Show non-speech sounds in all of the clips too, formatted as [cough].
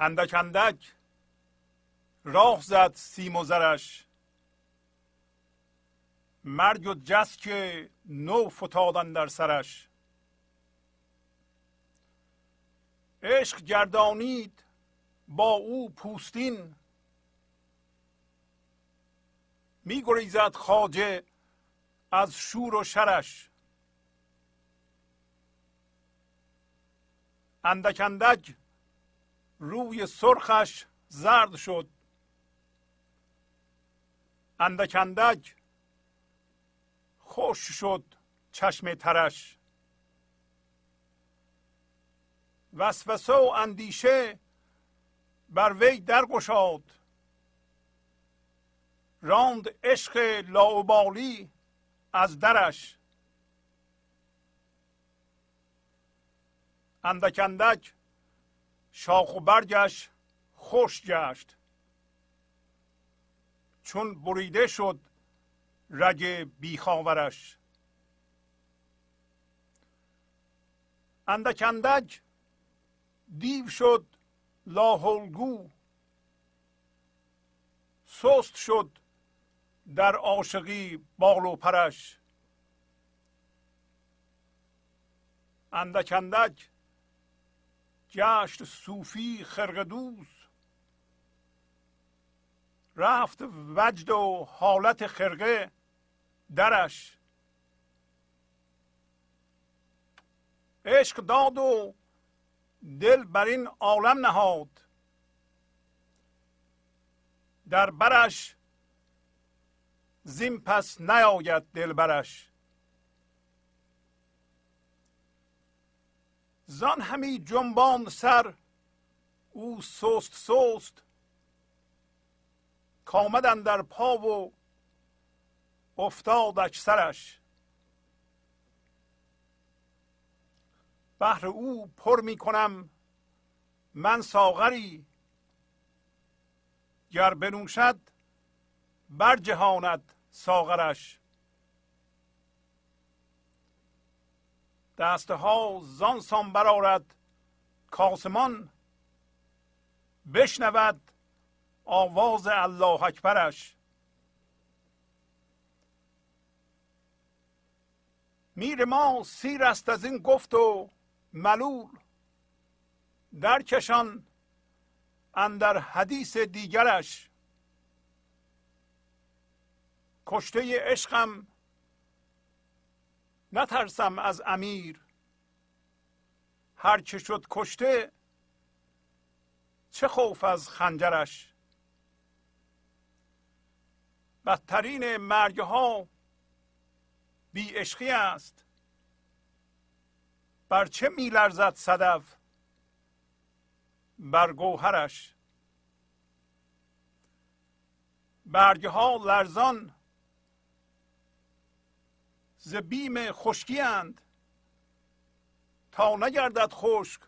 اندک اندک. راه زد سیم و زرش. مرگ و که نو فتادن در سرش. عشق گردانید با او پوستین. می گریزد خاجه از شور و شرش. اندک اندک روی سرخش زرد شد. اندک اندک خوش شد چشم ترش. وسوسه و اندیشه بر وی درگشاد. راند عشق لاوبالی از درش. اندک اندک شاخ و برگش خوش گشت. چون بریده شد رگ بیخاورش. اندک اندک دیو شد لاحولگو سست شد در عاشقی بال و پرش. اندک اندک گشت صوفی خرق دوز رفت وجد و حالت خرقه درش. عشق داد و دل بر این عالم نهاد. در برش زین پس نیاید دل برش. زان همی جنبان سر او سست سست کامدن در پا و افتاد اکثرش بهر او پر می کنم من ساغری. گر بنوشد بر جهاند ساغرش. دسته ها زان سان برارد کاسمان بشنود آواز الله اکبرش. میر ما سیر است از این گفت و ملول درکشان اندر حدیث دیگرش. کشته عشقم نترسم از امیر. هر که شد کشته چه خوف از خنجرش. بدترین مرگ ها بی عشقی است. بر چه میلرزد صدف؟ بر گوهرش. برگ ها لرزان ز بیم خشکی اند تا نگردد خشک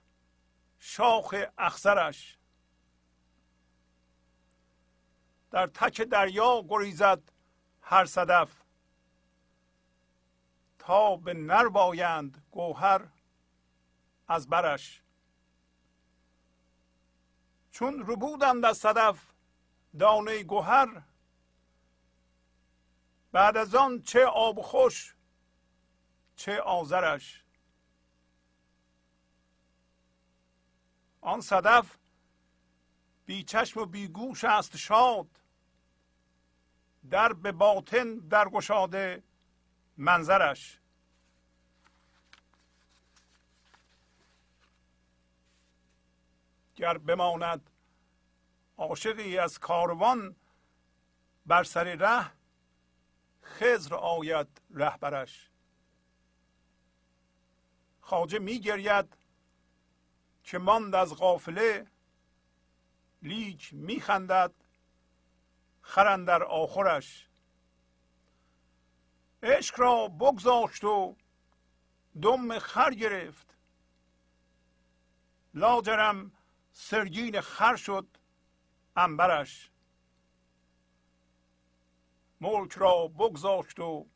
شاخ اخسرش در تک دریا گریزد هر صدف. تا به نر بایند گوهر از برش. چون ربودند از صدف دانه گوهر بعد از آن چه آب خوش چه آذرش. آن صدف بی چشم و بی گوش است شاد. در به باطن درگشاده منظرش. گر بماند عاشقی از کاروان بر سر ره خزر آید رهبرش. خواجه می گرید که ماند از قافله لیک می خندد خرن در آخرش. عشق را بگذاشت و دم خر گرفت. لاجرم سرگین خر شد انبرش ملک را بگذاشت و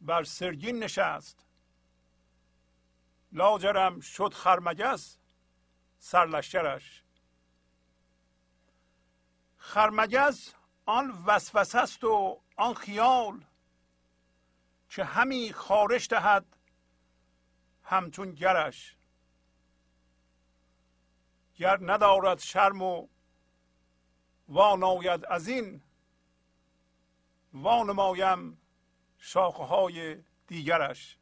بر سرگین نشست. لاجرم شد خرمگس سرلشکرش. خرمگس آن وسوسه است و آن خیال که همی خارش دهد همچون گرش. گر ندارد شرم و واناید از این وانمایم شاخه های دیگرش.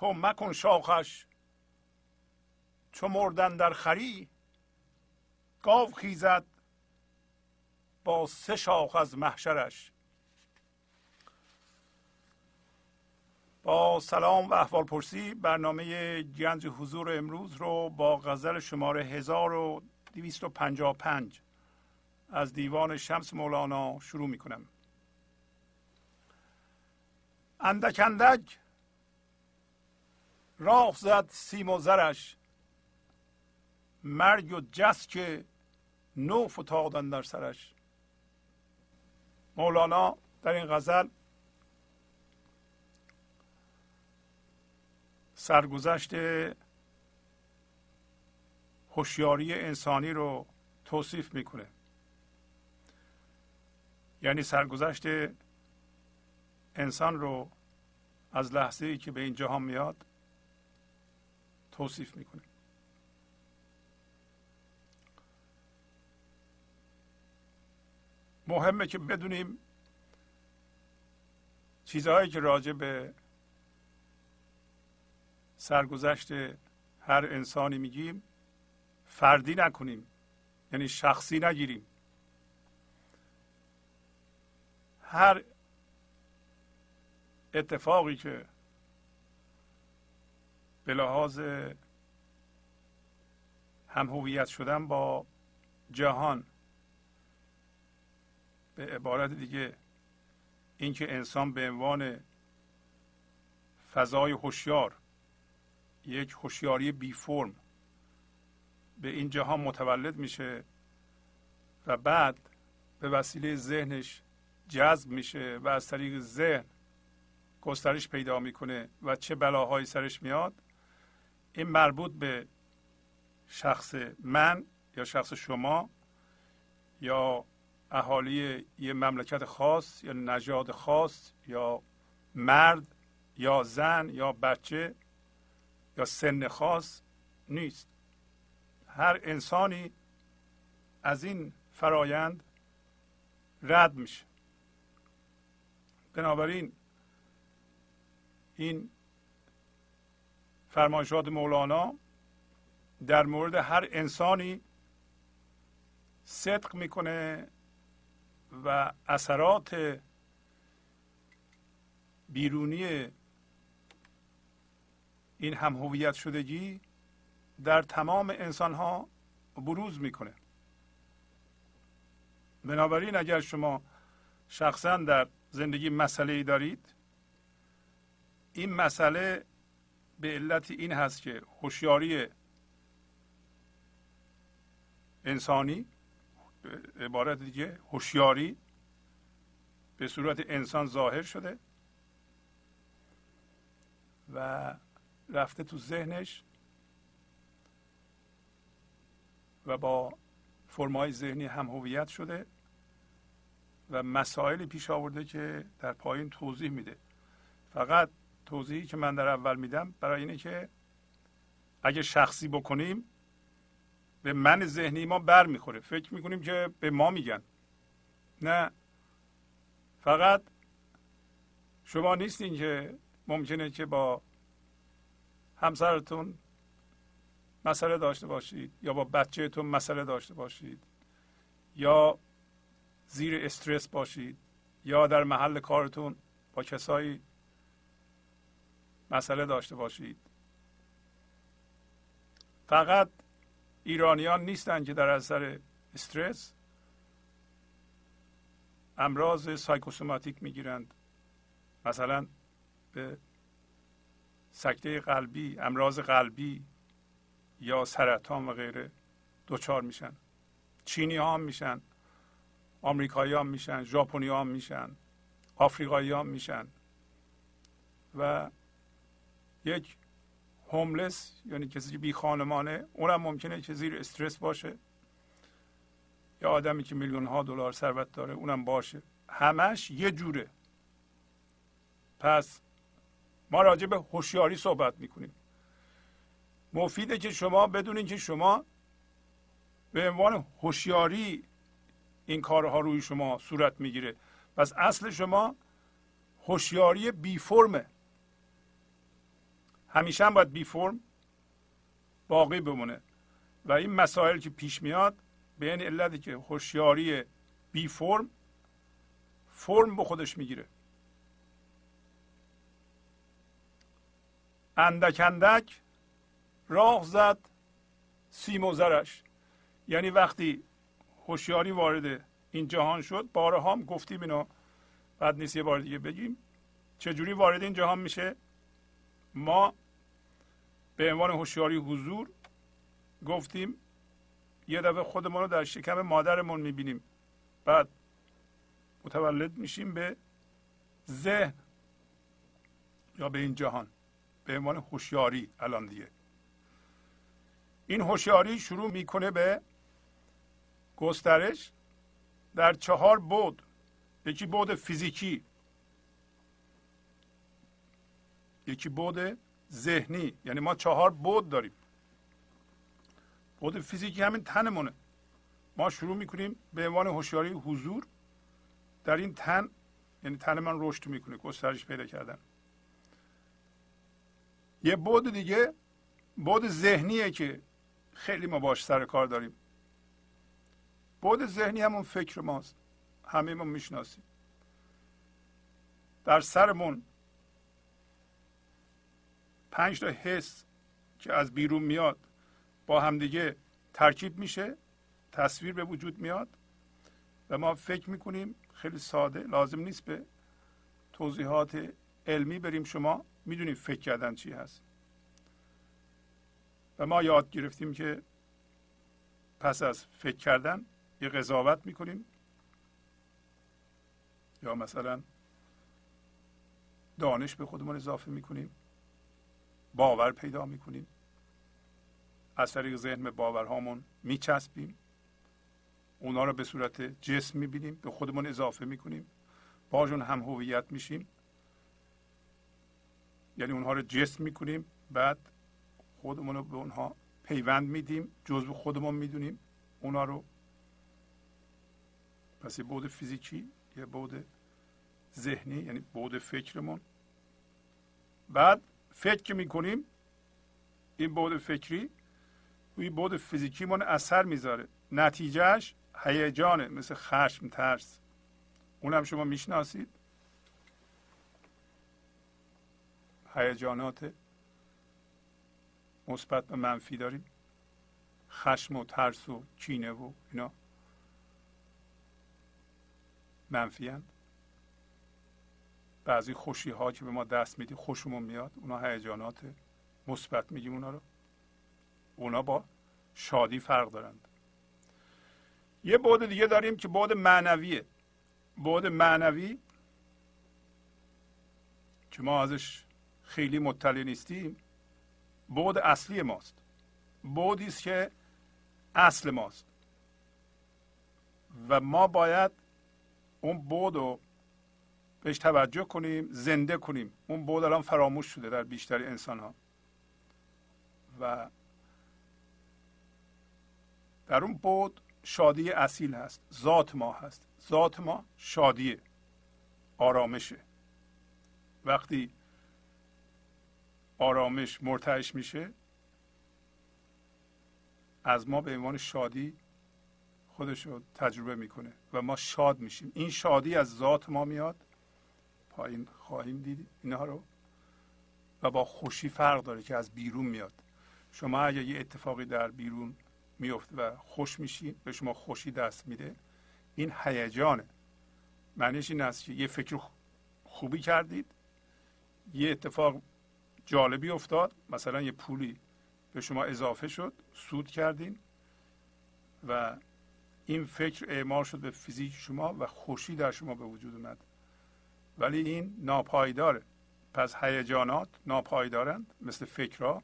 تو مکن شاخش. چو مردن در خری گاو خیزد با سه شاخ از محشرش. با سلام و احوال پرسی برنامه گنج حضور امروز رو با غزل شماره 1255 از دیوان شمس مولانا شروع می کنم اندک اندک راه زد سیم و زرش. مرگ و جس که نو فتادن در سرش. مولانا در این غزل سرگذشت هوشیاری انسانی رو توصیف می‌کنه. یعنی سرگذشت انسان رو از لحظه ای که به این جهان میاد توصیف می‌کنه. مهمه که بدونیم چیزهایی که راجع به سرگذشت هر انسانی میگیم فردی نکنیم یعنی شخصی نگیریم. هر اتفاقی که به لحاظ هم هویت شدن با جهان. به عبارت دیگه اینکه انسان به عنوان فضای هوشیار یک هوشیاری بی فرم به این جهان متولد میشه و بعد به وسیله ذهنش جذب میشه و از طریق ذهن گسترش پیدا می‌کنه و چه بلاهایی سرش میاد؟ این مربوط به شخص من یا شخص شما یا اهالی یه مملکت خاص یا نژاد خاص یا مرد یا زن یا بچه یا سن خاص نیست. هر انسانی از این فرایند رد میشه. بنابراین این فرمایشات مولانا در مورد هر انسانی صدق می‌کنه و اثرات بیرونی این هم هویت شدگی در تمام انسان ها بروز می‌کنه. بنابراین اگر شما شخصا در زندگی مسئله ای دارید این مسئله به علت این هست که هوشیاری انسانی عبارت دیگه هوشیاری به صورت انسان ظاهر شده و رفته تو ذهنش و با فرمای ذهنی هم هویت شده و مسائلی پیش آورده که در پایین توضیح میده. فقط توضیحی که من در اول میدم برای اینه که اگه شخصی بکنیم به من ذهنی ما بر می‌خوره. فکر می‌کنیم که به ما میگن. نه. فقط شما نیستین که ممکنه که با همسرتون مسئله داشته باشید یا با بچهتون مسئله داشته باشید یا زیر استرس باشید یا در محل کارتون با کسایی مسئله داشته باشید. فقط ایرانیان نیستند که در اثر استرس امراض سایکوسوماتیک می‌گیرند. مثلا به سکته قلبی امراض قلبی یا سرطان و غیره دچار میشن. چینی ها میشن آمریکایی هم میشن ژاپنی هم میشن آفریقایی هم میشن و یک هوملس یعنی کسی که بی خانمانه اونم ممکنه که زیر استرس باشه. یا آدمی که میلیون ها دلار ثروت داره اونم باشه. همش یه جوره. پس ما راجع به هوشیاری صحبت می‌کنیم. مفیده که شما بدونین که شما به عنوان هوشیاری این کارها روی شما صورت می‌گیره. پس اصل شما هوشیاری بی فرمه. همیشه هم باید بی فرم باقی بمونه. و این مسائل که پیش میاد به این علتی که هوشیاری بی فرم فرم به خودش می‌گیره. اندک اندک راه زد سیم و یعنی وقتی هوشیاری وارد این جهان شد بارها هم گفتیم اینو بعد نیست یه بار دیگه بگیم. چجوری وارد این جهان میشه؟ ما به عنوان هوشیاری حضور گفتیم یه دفعه خودمون رو در شکم مادرمون می‌بینیم. بعد متولد میشیم به ذهن یا به این جهان. به عنوان هوشیاری الان دیگه. این هوشیاری شروع می‌کنه به گسترش در چهار بود. یکی بود فیزیکی. یکی بود ذهنی یعنی ما چهار بود داریم. بود فیزیکی همین تنمونه. ما شروع می‌کنیم به عنوان هوشیاری حضور در این تن یعنی تن من رشد می‌کنه گسترش پیدا کردن. یه بود دیگه بود ذهنیه که خیلی ما باش سر کار داریم. بود ذهنی همون فکر ماست. همه ما می‌شناسیم. در سرمون پنج تا حس که از بیرون میاد با همدیگه ترکیب میشه تصویر به وجود میاد و ما فکر می‌کنیم خیلی ساده لازم نیست به توضیحات علمی بریم. شما می‌دونید فکر کردن چی هست. و ما یاد گرفتیم که پس از فکر کردن یه قضاوت می‌کنیم. یا مثلا دانش به خودمون اضافه می‌کنیم. باور پیدا می‌کنیم. از طریق ذهن به باورهامون میچسبیم. اونا رو به صورت جسم می‌بینیم به خودمون اضافه می‌کنیم. باشون هم هویت میشیم. یعنی اونها رو جسم می‌کنیم بعد خودمون رو به اونها پیوند میدیم جزو خودمون می‌دونیم. اونا رو. پس یه بود فیزیکی یه بود ذهنی یعنی بود فکرمون. بعد فکر می‌کنیم این بود فکری روی بود فیزیکیمون اثر می‌ذاره. نتیجهش هیجانه مثل خشم ترس. اونم شما می‌شناسید. هیجانات مثبت و منفی داریم. خشم و ترس و کینه و اینا منفی هند. بعضی خوشی ها که به ما دست میدی خوشمون میاد اونا هیجانات مثبت میگیم اونا رو. اونا با شادی فرق دارند. یه بعد دیگه داریم که بعد معنویه. بعد معنوی که ما ازش خیلی مطلع نیستیم بعد اصلی ماست. بعدی است که اصل ماست. و ما باید اون بود رو بهش توجه کنیم زنده کنیم. اون بود الان فراموش شده در بیشتر انسان ها و در اون بود شادی اصیل هست. ذات ما هست. ذات ما شادیه آرامشه. وقتی آرامش مرتعش میشه از ما به عنوان شادی خودش رو تجربه می‌کنه و ما شاد میشیم. این شادی از ذات ما میاد. پایین خواهیم دید اینها رو و با خوشی فرق داره که از بیرون میاد. شما اگر یه اتفاقی در بیرون میفته و خوش میشین به شما خوشی دست میده این هیجانه. معنیش این است که یه فکر خوبی کردید یه اتفاق جالبی افتاد مثلا یه پولی به شما اضافه شد سود کردین و این فکر اعمال شد به فیزیک شما و خوشی در شما به وجود اومد. ولی این ناپایداره پس هیجانات ناپایدارند مثل فکرها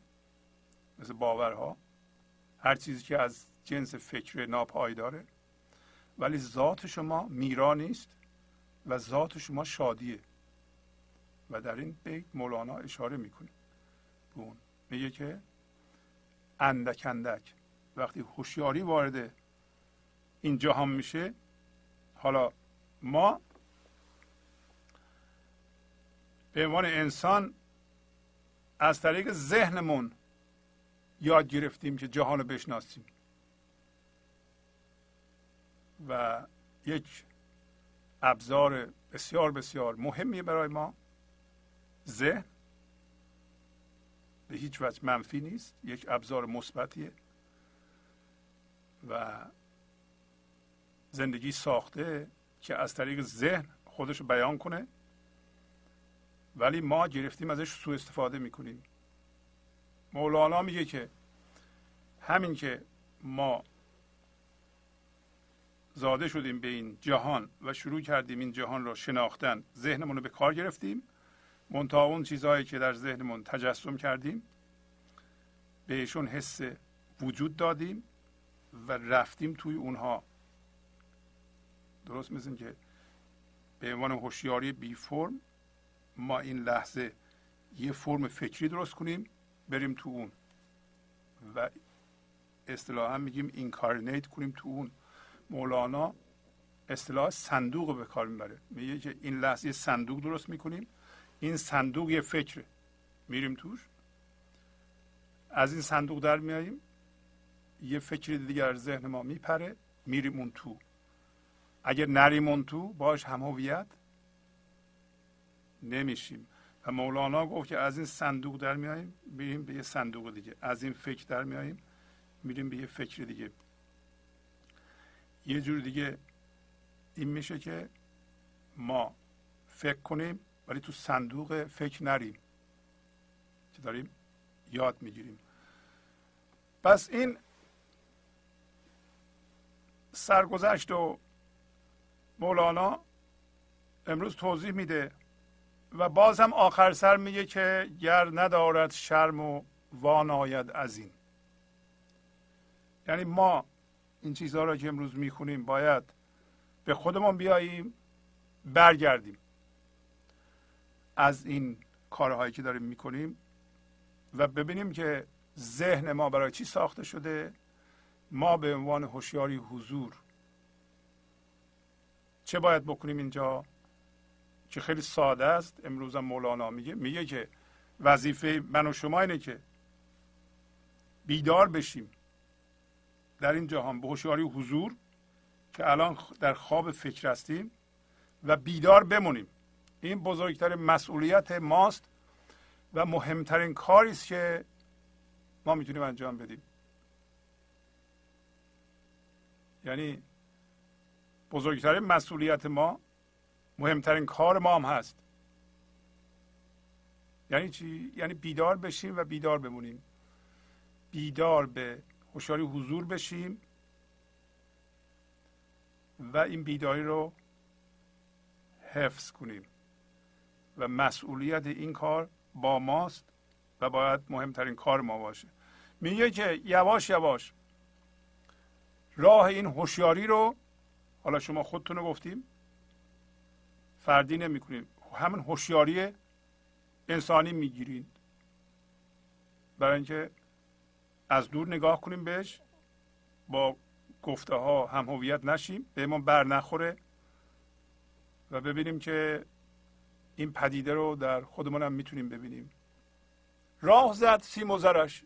مثل باورها. هر چیزی که از جنس فکر ناپایداره. ولی ذات شما میرا نیست و ذات شما شادیه. و در این بیت مولانا اشاره می‌کنه. به اون میگه که اندک اندک. وقتی هوشیاری وارد این جهان میشه حالا ما به عنوان انسان از طریق ذهنمون یاد گرفتیم که جهان رو بشناسیم. و یک ابزار بسیار بسیار مهمی برای ما. ذهن به هیچ وجه منفی نیست یک ابزار مثبتیه. و زندگی ساخته که از طریق ذهن خودش بیان کنه. ولی ما گرفتیم ازش سوء استفاده می‌کنیم. مولانا میگه که همین که ما زاده شدیم به این جهان و شروع کردیم این جهان را شناختن ذهنمون رو به کار گرفتیم. منتها اون چیزهایی که در ذهنمون تجسم کردیم بهشون حس وجود دادیم و رفتیم توی اونها. درست مثل که به عنوان هوشیاری بی فرم ما این لحظه یه فرم فکری درست کنیم بریم تو اون. و اصطلاحا میگیم اینکارنیت کنیم تو اون. مولانا اصطلاح صندوق به کار می‌بره. میگه که این لحظه صندوق درست می‌کنیم. این صندوق یه فکره. میریم توش. از این صندوق در میاییم یه فکر دیگر ذهن ما میپره. میریم اون تو. اگر نریم اون تو باش هم هویت. نمیشیم. و مولانا گفت که از این صندوق در میاییم میریم به یه صندوق دیگه. از این فکر در میاییم میریم به یه فکر دیگه. یه جور دیگه این میشه که ما فکر کنیم ولی تو صندوق فکر نریم. که داریم؟ یاد می‌گیریم. پس این سرگذشت و مولانا امروز توضیح میده و باز هم آخر سر میگه که گر ندارد شرم و وان آید از این. یعنی ما این چیزها را که امروز می‌خونیم باید به خودمون بیاییم برگردیم از این کارهایی که داریم می‌کنیم و ببینیم که ذهن ما برای چی ساخته شده. ما به عنوان هوشیاری حضور چه باید بکنیم اینجا؟ که خیلی ساده است. امروز مولانا میگه میگه که وظیفه من و شما اینه که بیدار بشیم در این جهان. به هوشیاری حضور که الان در خواب فکر هستیم و بیدار بمونیم. این بزرگترین مسئولیت ماست و مهمترین کاری است که ما می‌تونیم انجام بدیم. یعنی بزرگترین مسئولیت ما مهمترین کار ما هم هست. یعنی چی؟ یعنی بیدار بشیم و بیدار بمونیم. بیدار به هوشیاری حضور بشیم و این بیداری رو حفظ کنیم. و مسئولیت این کار با ماست و باید مهمترین کار ما باشه. میگه که یواش یواش راه این هوشیاری رو حالا شما خودتون رو گفتیم فردی نمی‌کنید همین هوشیاری انسانی می‌گیرید برای اینکه از دور نگاه کنیم بهش با گفته ها هم هویت نشیم بهمون بر نخوره و ببینیم که این پدیده رو در خودمون هم می‌تونیم ببینیم. راه زد سیم و زرش.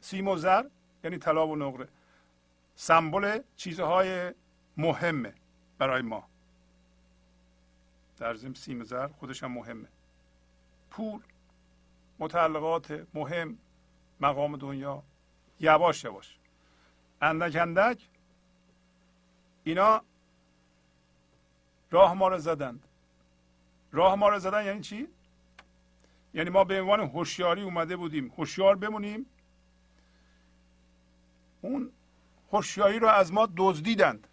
سیم یعنی طلا و نقره. سمبل چیزهای مهمه برای ما. در ضمن سیم زر خودش هم مهمه. پول متعلقات مهم مقام دنیا. یواش یواش. اندک اندک اینا راه ما رو زدند. راه ما رو زدن یعنی چی؟ یعنی ما به عنوان هوشیاری اومده بودیم. هوشیار بمونیم. اون هوشیاری رو از ما دزدیدند.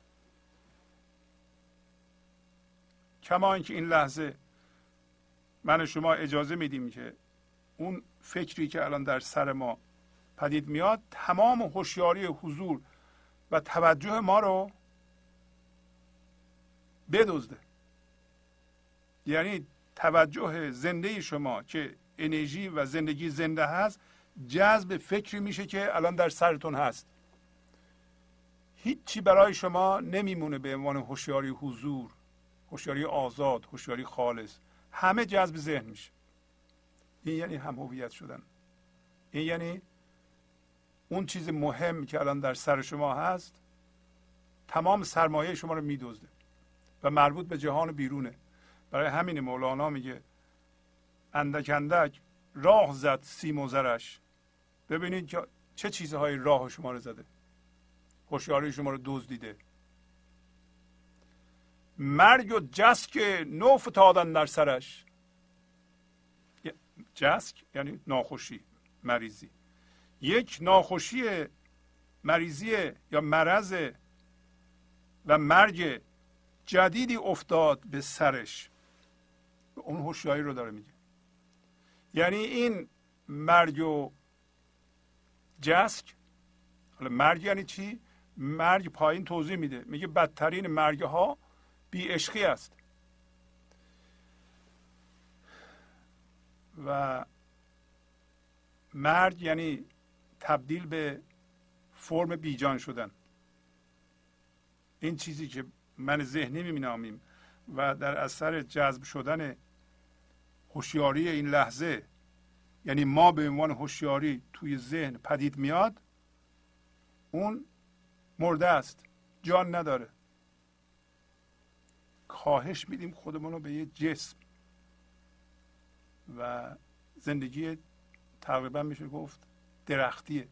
کما اینکه این لحظه من شما اجازه میدیم که اون فکری که الان در سر ما پدید میاد تمام هوشیاری حضور و توجه ما رو بدزده. یعنی توجه زنده شما که انرژی و زندگی زنده هست جذب فکری میشه که الان در سرتون هست. هیچی برای شما نمیمونه به عنوان هوشیاری حضور. هوشیاری آزاد هوشیاری خالص. همه جذب ذهن میشه. این یعنی هم هویت شدن. این یعنی اون چیز مهم که الان در سر شما هست تمام سرمایه شما رو میدزده و مربوط به جهان بیرونه. برای همین مولانا میگه اندک اندک راه زد سیم و زرش. ببینید که چه چیزهایی راه شما رو زده. هوشیاری شما رو دزدیده. مرگ و جسک نو فتادن در سرش. جسک یعنی ناخوشی مریضی. یک ناخوشی مریضی یا مرض و مرگ جدیدی افتاد به سرش. اون هوشیاری رو داره میگه. یعنی این مرگ و جسک حالا مرگ یعنی چی؟ مرگ پایین توضیح میده. میگه بدترین مرگ ها بی عشقی است. و مرگ یعنی تبدیل به فرم بیجان شدن. این چیزی که من ذهنی مینامیم و در اثر جذب شدن هوشیاری این لحظه یعنی ما به عنوان هوشیاری توی ذهن پدید میاد اون مرده است جان نداره. کاهش میدیم خودمون رو به یه جسم. و زندگی تقریبا میشه گفت درختیه.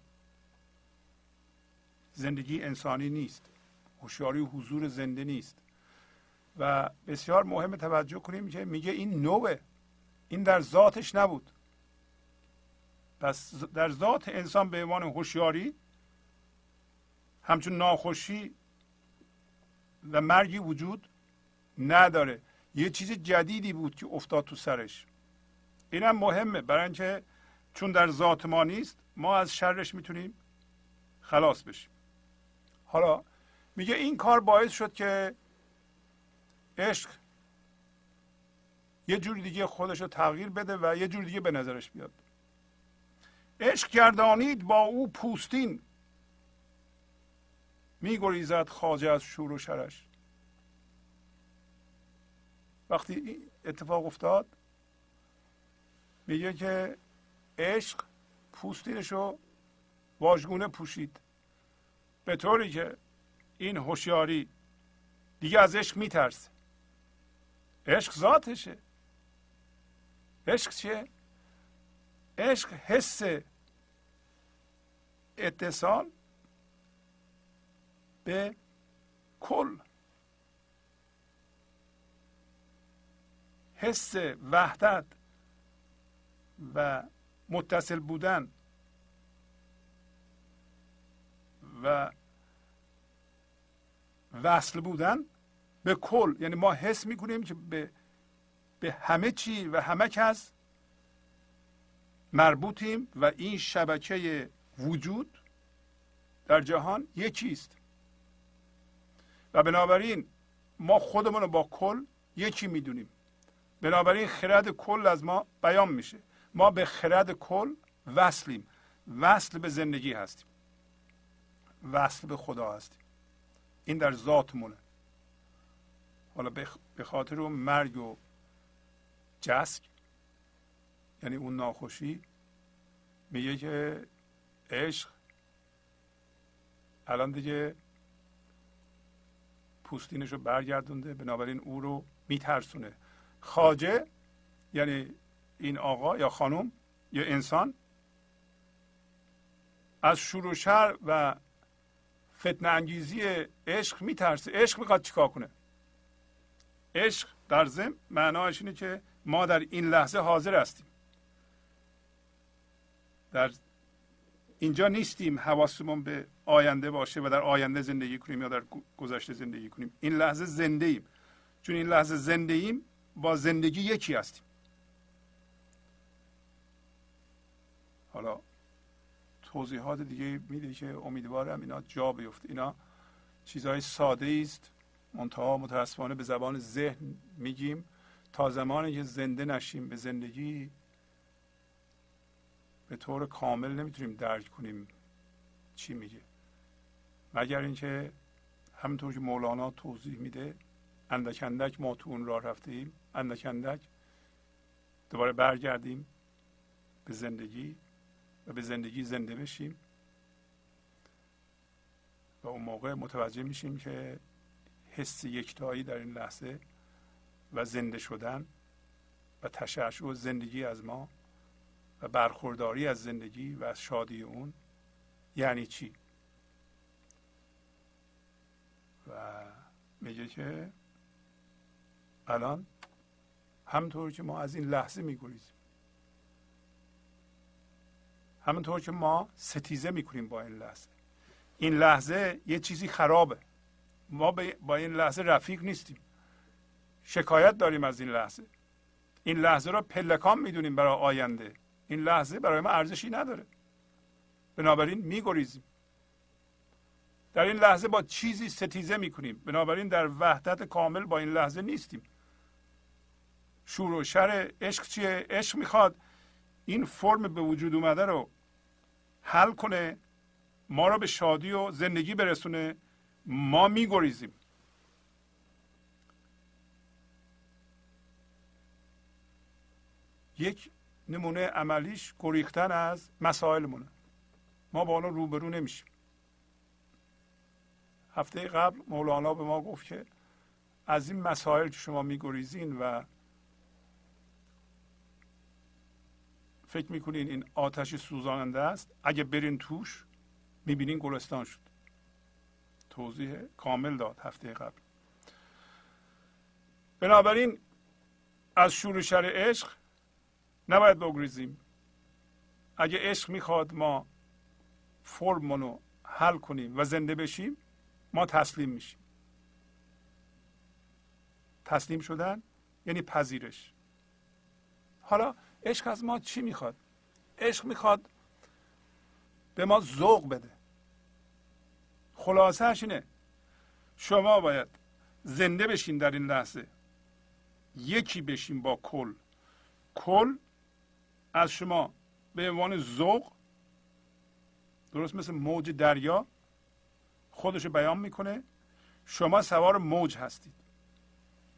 زندگی انسانی نیست. هوشیاری حضور زنده نیست. و بسیار مهم توجه کنیم که میگه این نوه. این در ذاتش نبود. پس در ذات انسان به عنوان هوشیاری همچون ناخوشی و مرگی وجود نداره. یه چیز جدیدی بود که افتاد تو سرش. اینم مهمه. برای اینکه چون در ذات ما نیست ما از شرش می‌تونیم خلاص بشیم. حالا میگه این کار باعث شد که عشق یه جور دیگه خودش رو تغییر بده و یه جور دیگه به نظرش بیاد. عشق گردانید با او پوستین. میگریزد خواجه از شور و شرش. وقتی اتفاق افتاد میگه که عشق پوستینش رو واژگونه پوشید. به طوری که این هوشیاری دیگه از عشق میترسه. عشق ذاتشه. عشق چیه؟ عشق حس اتصال به کل. حس وحدت و متصل بودن و وصل بودن به کل. یعنی ما حس می‌کنیم که به به همه چی و همه کس مربوطیم و این شبکه وجود در جهان یکیست و بنابراین ما خودمون رو با کل یکی می‌دونیم. بنابراین خرد کل از ما بیان میشه. ما به خرد کل وصلیم. وصل به زندگی هستیم. وصل به خدا هستیم. این در ذاتمونه. حالا به خاطر اون مرگ و جسک یعنی اون ناخوشی میگه که عشق الان دیگه پوستینش رو برگردونده بنابراین او رو میترسونه. خاجه یعنی این آقا یا خانم یا انسان از شروع شر و فتنه انگیزی عشق میترسه. عشق می‌خواد چیکار کنه؟ عشق در ضمن معناش اینه که ما در این لحظه حاضر هستیم. در اینجا نیستیم حواسمون به آینده باشه و در آینده زندگی کنیم یا در گذشته زندگی کنیم. این لحظه زنده ایم. چون این لحظه زنده ایم با زندگی یکی هستیم. حالا توضیحات دیگه میده که امیدوارم اینا جا بیفته. اینا چیزهای ساده است. منتها متاسفانه به زبان ذهن میگیم. تا زمانی که زنده نشیم به زندگی به طور کامل نمی‌تونیم درک کنیم چی میگه. مگر اینکه همونطور که مولانا توضیح میده اندک اندک ما تو اون راه رفته ایم اندک اندک دوباره برگردیم به زندگی و به زندگی زنده بشیم. و اون موقع متوجه میشیم که حس یکتایی در این لحظه و زنده شدن و تشعشع زندگی از ما و برخورداری از زندگی و از شادی اون یعنی چی؟ و میگه که الان همطور که ما از این لحظه میگریزیم. همونطور که ما ستیزه می‌کنیم با این لحظه. این لحظه یه چیزی خرابه. ما با این لحظه رفیق نیستیم. شکایت داریم از این لحظه. این لحظه را پلکان می‌دونیم برای آینده. این لحظه برای ما ارزشی نداره. بنابراین میگریزیم. در این لحظه با چیزی ستیزه می‌کنیم. بنابراین در وحدت کامل با این لحظه نیستیم. شور و شر عشق چیه؟ عشق می‌خواد این فرم به وجود اومده رو حل کنه ما رو به شادی و زندگی برسونه ما میگریزیم. یک نمونه عملیش گریختن از مسائلمونه. ما با آنها روبرو نمیشیم. هفته قبل مولانا به ما گفت که از این مسائل که شما میگریزین و فکر می‌کنین این آتش سوزاننده است؟ اگه برین توش می‌بینین گلستان شد. توضیح کامل داد هفته قبل. بنابراین از شور شر عشق نباید بگریزیم. اگه عشق می‌خواد ما فرمونو حل کنیم و زنده بشیم ما تسلیم میشیم. تسلیم شدن یعنی پذیرش. حالا عشق از ما چی می‌خواد؟ عشق می‌خواد به ما ذوق بده. خلاصهش اینه. شما باید زنده بشین در این لحظه. یکی بشین با کل. کل از شما به عنوان ذوق درست مثل موج دریا خودش بیان می‌کنه. شما سوار موج هستید.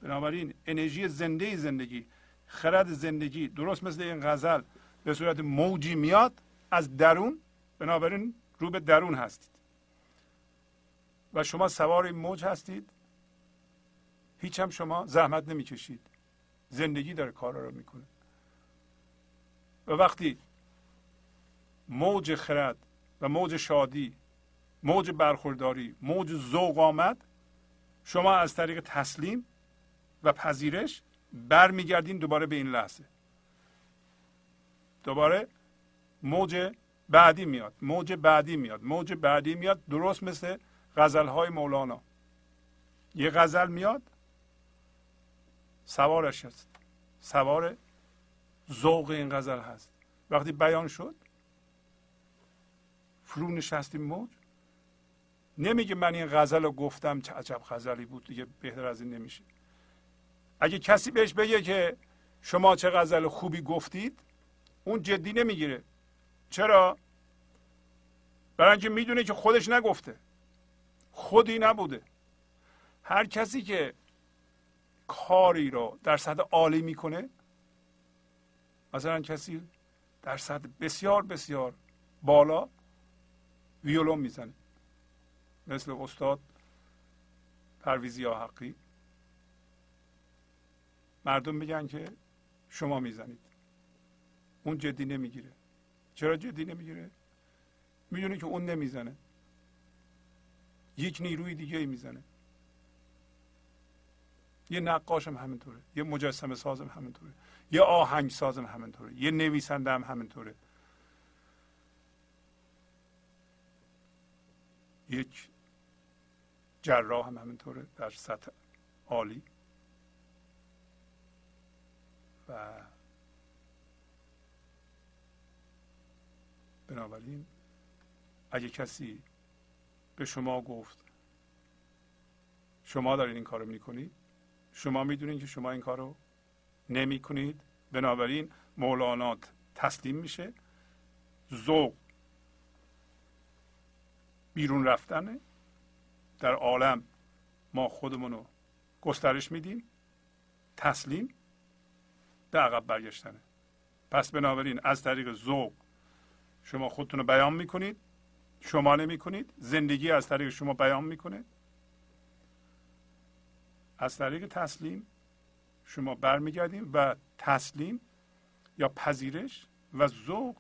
بنابراین انرژی زنده زندگی. خرد زندگی. درست مثل این غزل به صورت موجی میاد از درون بنابراین رو به درون هستید. و شما سوار این موج هستید. هیچ هم شما زحمت نمی‌کشید. زندگی داره کارا رو می‌کنه. و وقتی موج خرد و موج شادی موج برخورداری موج ذوق آمد شما از طریق تسلیم و پذیرش برمیگردین دوباره به این لحظه. دوباره موج بعدی میاد موج بعدی میاد موج بعدی میاد درست مثل غزل های مولانا. یه غزل میاد سوارش هست. سوار ذوق این غزل هست. وقتی بیان شد فرو نشستیم موج. نمیگه من این غزل رو گفتم چه عجب غزلی بود دیگه بهتر از این نمیشه. اگه کسی بهش بگه که شما چه غزل خوبی گفتید اون جدی نمی‌گیره. چرا؟ برای اینکه می‌دونه که خودش نگفته. خودی نبوده. هر کسی که کاری رو در سطح عالی می‌کنه مثلا کسی در سطح بسیار بسیار بالا ویولون می‌زنه. مثل استاد پرویزی حقی مردم میگن که شما می‌زنید. اون جدی نمی‌گیره. چرا جدی نمی‌گیره؟ می‌دونه که اون نمی‌زنه. یک نیروی دیگه ای می‌زنه. یه نقاشم همینطوره. یه مجسمه سازم همینطوره. یه آهنگ سازم همینطوره. یه نویسنده هم همینطوره. یک جراح هم همینطوره در سطح عالی. و بنابراین اگه کسی به شما گفت شما دارید این کارو می‌کنید شما می‌دونید که شما این کارو نمی کنید بنابراین مولانا تسلیم میشه. ذوق بیرون رفتنه. در عالم ما خودمون رو گسترش میدیم. تسلیم به عقب برگشتنه. پس بنابراین از طریق ذوق شما خودتون رو بیان می‌کنید شما نمی کنید زندگی از طریق شما بیان می‌کنه از طریق تسلیم شما برمیگردیم و تسلیم یا پذیرش و ذوق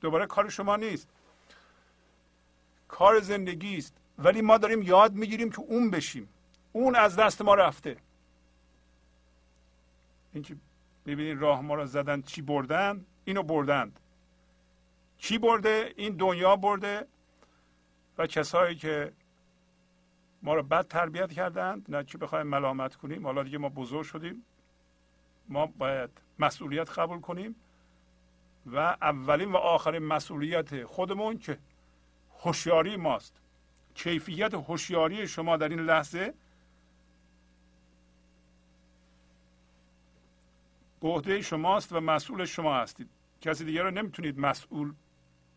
دوباره کار شما نیست. کار زندگی است ولی ما داریم یاد می‌گیریم که اون بشیم. اون از دست ما رفته. اینکه می‌بینید راه ما رو زدن چی بردن؟ اینو بردند. چی برده؟ این دنیا برده و کسایی که ما رو بد تربیت کردند نه که بخوایم ملامت کنیم. حالا دیگه ما بزرگ شدیم. ما باید مسئولیت قبول کنیم و اولین و آخرین مسئولیت خودمون که هوشیاری ماست. کیفیت هوشیاری شما در این لحظه به شماست و مسئول شما هستید. کسی دیگر رو نمی‌تونید مسئول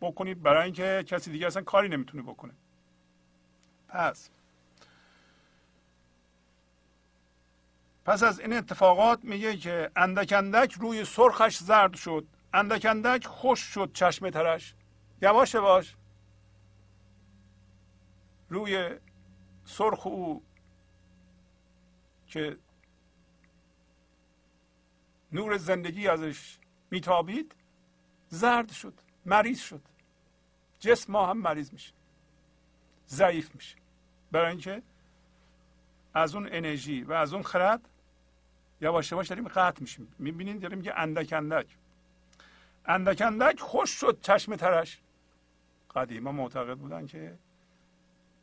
بکنید برای اینکه کسی دیگه اصلا کاری نمی‌تونه بکنه. پس پس از این اتفاقات میگه که اندک اندک روی سرخش زرد شد. اندک اندک خوش شد چشم ترش. یواش باش روی سرخ او که نور زندگی ازش میتابید زرد شد مریض شد. جسم ما هم مریض میشه ضعیف میشه. برای اینکه از اون انرژی و از اون خرد یواش یواش داریم قطع میشیم. می‌بینید داریم که اندک اندک. اندک اندک خوش شد چشم ترش. قدیما معتقد بودن که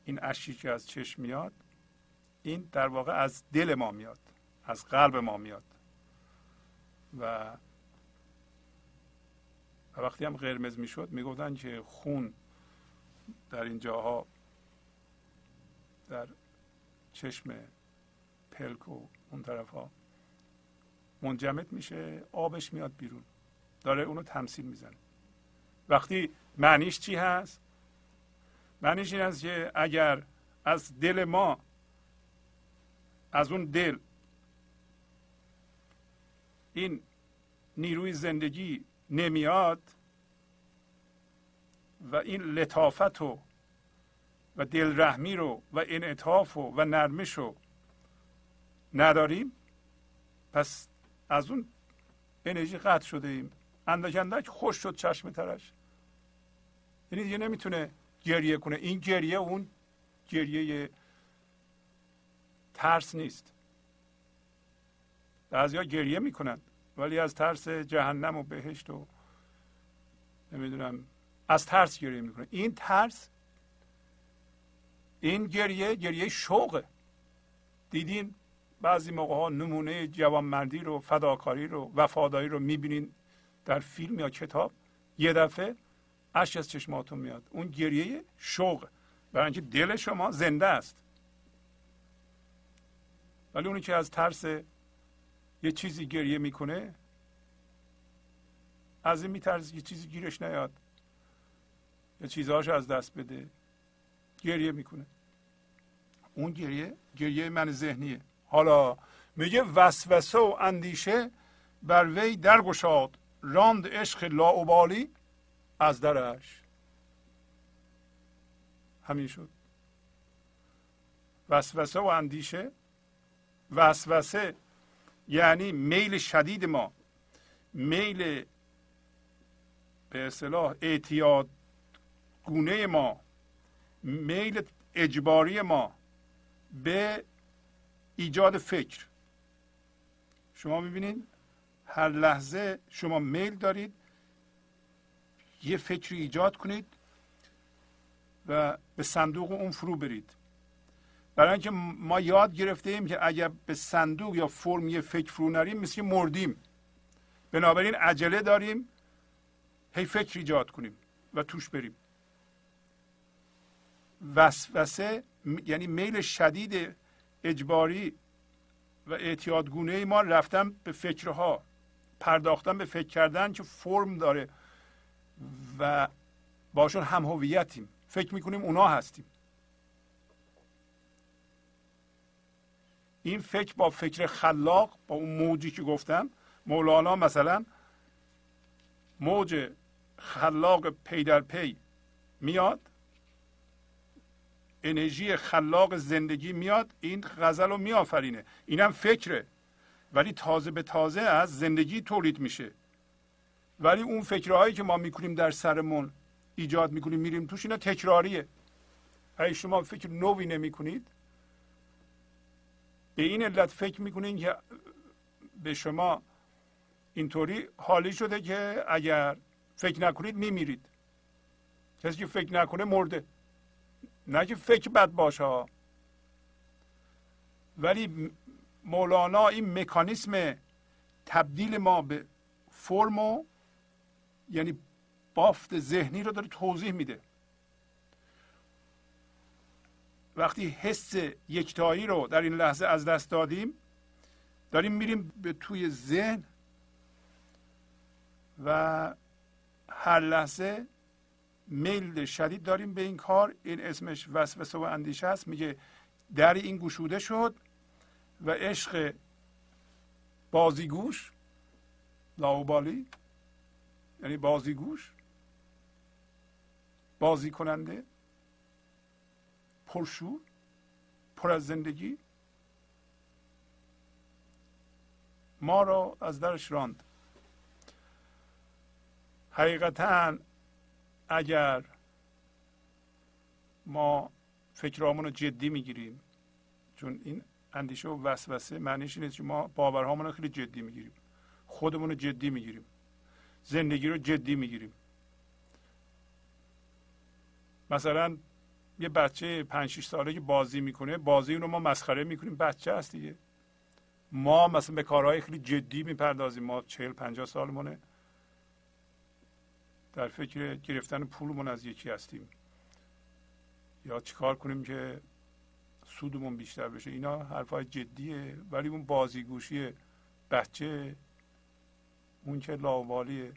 این اشکی که از چشم میاد این در واقع از دل ما میاد از قلب ما میاد. و وقتی هم قرمز می‌شد می‌گفتن که خون در این جاها در چشم پلک و اون طرف ها منجمد میشه آبش میاد بیرون. داره اونو تمثیل می‌زنه. وقتی معنیش چی هست؟ معنیش این است که اگر از دل ما از اون دل این نیروی زندگی نمیاد و این لطافت و و دلرحمی رو و انعطاف و, و نرمش رو نداریم. پس از اون انرژی قطع شده ایم. اندک اندک خوش شد چشم ترش. یعنی دیگه نمی‌تونه گریه کنه. این گریه اون گریه ترس نیست. بعضیا گریه می‌کنند ولی از ترس جهنم و بهشت و نمی‌دونم از ترس گریه می‌کنه این ترس این گریه گریه شوقه. دیدین بعضی موقع ها نمونه جوانمردی رو فداکاری رو وفاداری رو می‌بینین در فیلم یا کتاب؟ یه دفعه اشک از چشماتون میاد. اون گریه شوق برای اینکه دل شما زنده است. ولی اونی که از ترس یه چیزی گریه می‌کنه. از این میترس یه چیزی گیرش نیاد. یا چیزهاش از دست بده. گریه می‌کنه. اون گریه گریه من ذهنیه. حالا میگه وسوسه و اندیشه بر وی درگشاد. راند عشق لاوبالی از درش. همین شد. وسوسه و اندیشه. وسوسه یعنی میل شدید ما میل به اصطلاح اعتیاد گونه ما میل اجباری ما به ایجاد فکر. شما می‌بینید هر لحظه شما میل دارید یه فکری ایجاد کنید و به صندوق اون فرو برید. برای اینکه ما یاد گرفته ایم که اگر به صندوق یا فرم یه فکر فرو نریم مثل مردیم. بنابراین عجله داریم هی فکر ایجاد کنیم و توش بریم. وسوسه یعنی میل شدید اجباری و اعتیادگونه ما رفتن به فکرها پرداختن به فکر کردن که فرم داره و باشون هم هویتیم. فکر می‌کنیم اونا هستیم. این فکر با فکر خلاق با اون موجی که گفتم مولانا مثلا موج خلاق پی در پی میاد انرژی خلاق زندگی میاد این غزل رو میآفرینه. اینم فکره. ولی تازه به تازه از زندگی تولید میشه. ولی اون فکرهایی که ما می‌کنیم در سرمون ایجاد می‌کنیم میریم توش اینا تکراریه. اگه شما فکر نوی نمی‌کنید به این علت فکر می‌کنین که به شما اینطوری حالی شده که اگر فکر نکنید میمیرید. کسی که فکر نکنه مرده. نه که فکر بد باشه ولی مولانا این مکانیسم تبدیل ما به فرم یعنی بافت ذهنی رو داره توضیح میده. وقتی حس یکتایی رو در این لحظه از دست دادیم داریم میریم به توی ذهن و هر لحظه میل شدید داریم به این کار. این اسمش وسوسه و اندیشه است. میگه در این گشوده شد و عشق بازیگوش لاوبالی یعنی بازیگوش بازی کننده پرشور پر از زندگی. ما را از درش راند. حقیقتا اگر ما فکرامون رو جدی می‌گیریم چون این اندیشه و وسوسه معنیش اینه که ما باورهامون رو خیلی جدی می‌گیریم. خودمون رو جدی می‌گیریم. زندگی رو جدی می‌گیریم. مثلا یه بچه 5 6 ساله که بازی می‌کنه بازی رو ما مسخره می‌کنیم. بچه هست دیگه. ما مثلا به کارهای خیلی جدی می‌پردازیم. ما 40 50 سالمونه. در فکر گرفتن پولمون از یکی هستیم. یا چیکار کنیم که سودمون بیشتر بشه؟ اینا حرفای جدیه. ولی اون بازیگوشی بچه اون که لاوالیه.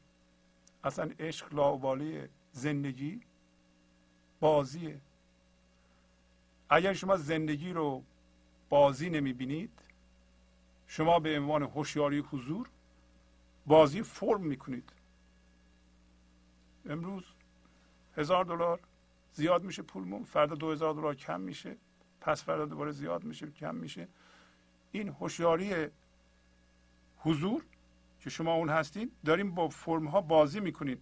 اصلا عشق لاوالیه. زندگی بازیه. اگر شما زندگی رو بازی نمی بینید شما به عنوان هوشیاری حضور بازی فرم می‌کنید. امروز هزار دلار زیاد میشه پولمون فردا دو هزار دلار کم میشه پس فردا دوباره زیاد میشه کم میشه. این هوشیاری حضور که شما اون هستین داریم با فرم ها بازی می‌کنین.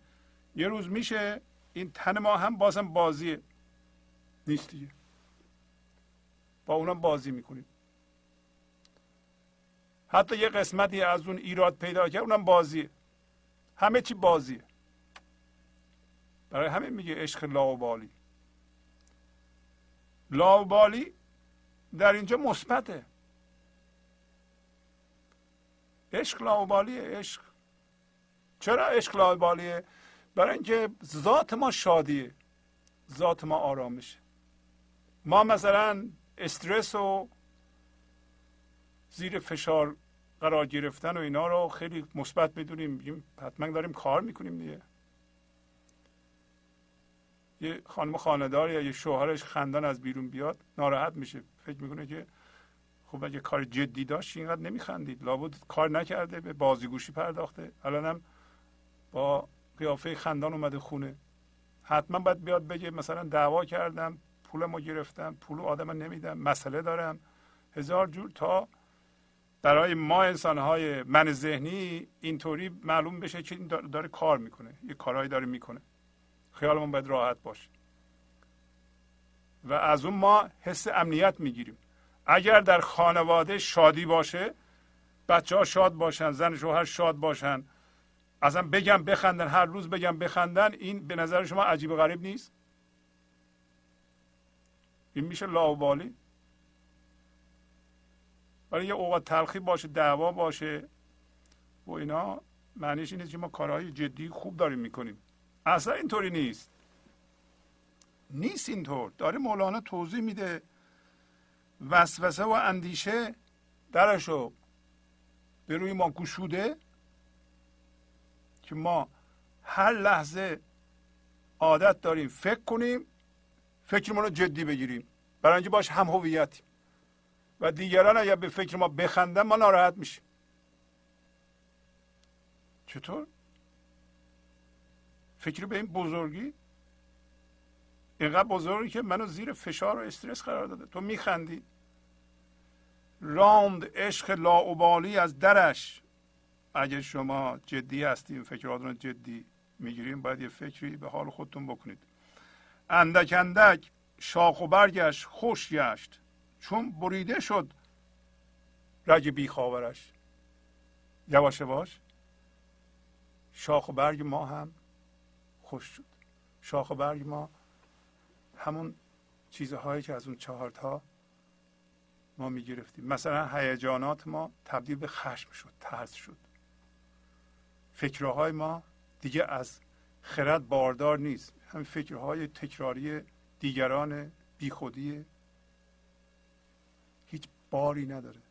یه روز میشه این تن ما هم بازم بازی نیست دیگه. با اونم بازی می‌کنیم. حتی یه قسمتی از اون ایراد پیدا کرد اونم بازیه. همه چی بازیه. برای همه میگه عشق لاوبالی. لاوبالی در اینجا مثبته. عشق لاوبالیه عشق. چرا عشق لاوبالیه؟ برای اینکه ذات ما شادیه. ذات ما آرامشه. ما مثلا استرس و زیر فشار قرار گرفتن و اینا رو خیلی مثبت بدونیم حتما داریم کار می‌کنیم دیگه. یه خانم خاندار یا یه شوهرش خندان از بیرون بیاد ناراحت میشه. فکر می‌کنه که خب اگه کار جدی داشت اینقدر نمیخندید. لابد کار نکرده به بازیگوشی پرداخته. الانم با قیافه خندان اومده خونه. حتما باید بیاد بگه مثلا دعوا کردم. پولمو گرفتم پول آدم نمیدم مسئله دارم. هزار جور تا برای ما انسان های من ذهنی اینطوری معلوم بشه که این داره کار می‌کنه یه کارهایی داره می‌کنه. خیالمون باید راحت باشه. و از اون ما حس امنیت می‌گیریم. اگر در خانواده شادی باشه بچه ها شاد باشن زن شوهر شاد باشن. اصلا بگم بخندن هر روز بگم بخندن این به نظر شما عجیب و غریب نیست؟ این میشه لاوبالی ولی یه اوقات تلخی باشه دعوا باشه و اینا معنیش اینه که ما کارهای جدی خوب داریم می‌کنیم. اصلا اینطوری نیست. نیست اینطور. داره مولانا توضیح میده. وسوسه و اندیشه درشو به روی ما گشوده که ما هر لحظه عادت داریم فکر کنیم فکرمون رو جدی بگیریم. برای اینکه باش هم هویتیم. و دیگران اگر به فکر ما بخندن ما ناراحت میشیم. چطور؟ فکر به این بزرگی؟ اینقدر بزرگی که منو زیر فشار و استرس قرار داده. تو میخندی. راند عشق لاعبالی از درش. اگر شما جدی هستیم فکراتون رو جدی می‌گیریم باید یه فکری به حال خودتون بکنید. اندک اندک شاخ و برگش خوش گشت چون بریده شد رگ بیخاورش یواش یواش شاخ و برگ ما هم خوش شد. شاخ و برگ ما همون چیزهایی که از اون چهارتا ما می‌گرفتیم. مثلا هیجانات ما تبدیل به خشم شد ترس شد. فکرهای ما دیگه از خرد باردار نیست. همین فکرهای تکراری دیگران بیخودی. هیچ باری نداره.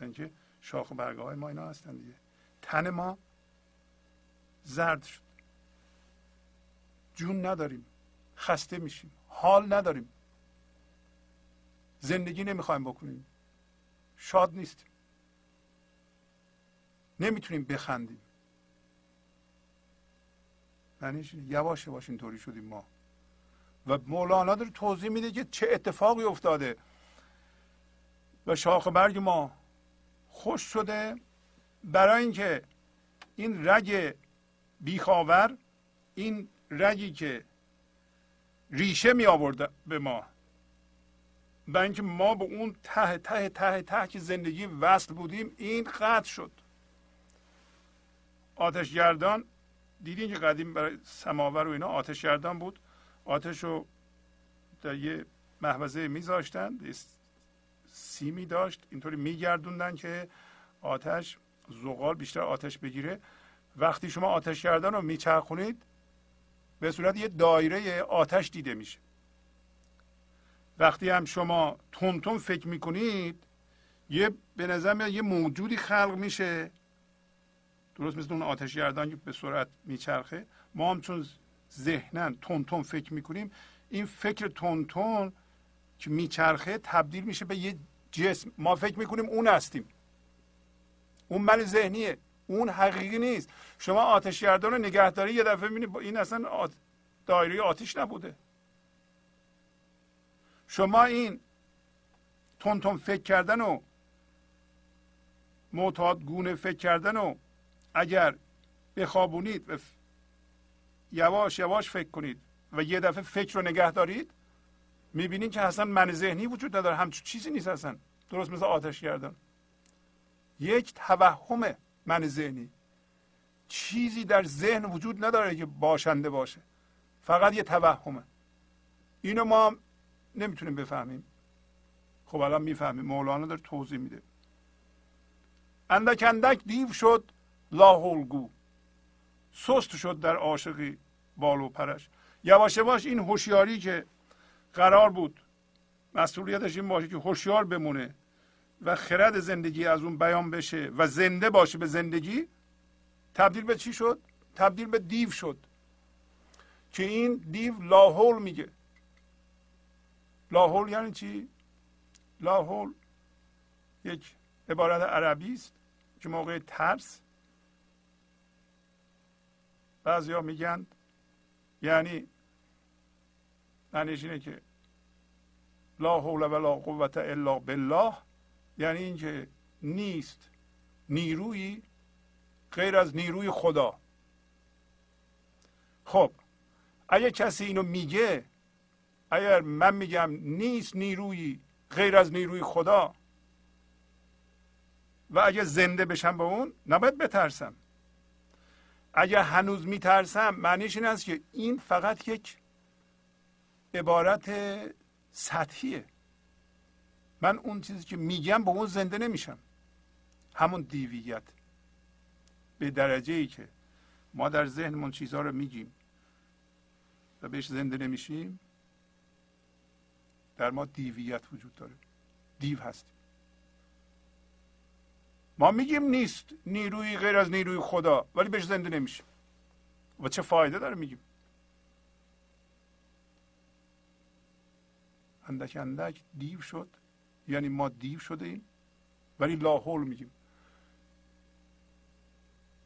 اینکه شاخ و برگه های ما اینا هستن دیگه. تن ما زرد شد. جون نداریم. خسته میشیم. حال نداریم. زندگی نمی‌خوایم بکنیم. شاد نیستیم. نمی‌تونیم بخندیم. یعنی یواش یواش اینطوری شدیم ما. و مولانا داره توضیح میده که چه اتفاقی افتاده. و شاخ برگ ما خوش شده برای اینکه این رگ بیخاور این رگی که ریشه می آورد به ما. و اینکه ما به اون ته ته ته ته که زندگی وصل بودیم این قطع شد. آتشگردان دیدین که قدیم برای سماور و اینا آتشگردان بود. آتش رو در یه محوزه میذاشتن سیمی داشت. اینطوری میگردوندن که آتش زغال بیشتر آتش بگیره. وقتی شما آتش کردن رو میچرخونید به صورت یه دایره آتش دیده میشه. وقتی هم شما تون فکر می‌کنید یه به نظر یه موجودی خلق میشه. درست مثل اون آتش گردان که به صورت میچرخه ما هم چون ذهنا تون تون فکر می‌کنیم این فکر تون تون که میچرخه تبدیل میشه به یه جسم. ما فکر می‌کنیم اون هستیم. اون من ذهنیه. اون حقیقی نیست. شما آتش گردان رو نگهداری یه دفعه می‌بینید این اصلا دایره آتش نبوده. شما این تون تون فکر کردن و معتاد گونه فکر کردن و اگر بخوابونید و یواش یواش فکر کنید و یه دفعه فکر رو نگه دارید می‌بینید که اصلا من ذهنی وجود نداره. همچون چیزی نیست اصلا. درست مثل آتش کردن یک توهم من ذهنی. چیزی در ذهن وجود نداره که باشنده باشه. فقط یه توهمه. اینو ما نمی‌تونیم بفهمیم. خب الان می‌فهمیم. مولانا داره توضیح میده. اندک اندک دیو شد. لاحولگو سست شد در عاشقی بالو پرش. یواش یواش این هوشیاری که قرار بود مسئولیتش این باشه که هوشیار بمونه و خرد زندگی از اون بیان بشه و زنده باشه به زندگی تبدیل به چی شد؟ تبدیل به دیو شد. که این دیو لاحول میگه. لاحول یعنی چی؟ لاحول یک عبارت عربی است که موقع ترس بعضیا میگن یعنی معنیش اینه که لا حول ولا قوت الا بالله یعنی اینکه نیست نیروی غیر از نیروی خدا. خب اگه کسی اینو میگه اگر من میگم نیست نیروی غیر از نیروی خدا و اگه زنده بشم به اون نباید بترسم. اگر هنوز میترسم معنیش این است که این فقط یک عبارت سطحیه. من اون چیزی که میگم به اون زنده نمیشم. همون دیویت. به درجه ای که ما در ذهنمون چیزها رو میگیم و بهش زنده نمیشیم در ما دیویت وجود داره. دیو هستیم. ما میگیم نیست. نیروی غیر از نیروی خدا. ولی بهش زنده نمیشیم. و چه فایده داره میگیم. اندک اندک دیو شد. یعنی ما دیو شده ایم. ولی لاحول میگیم.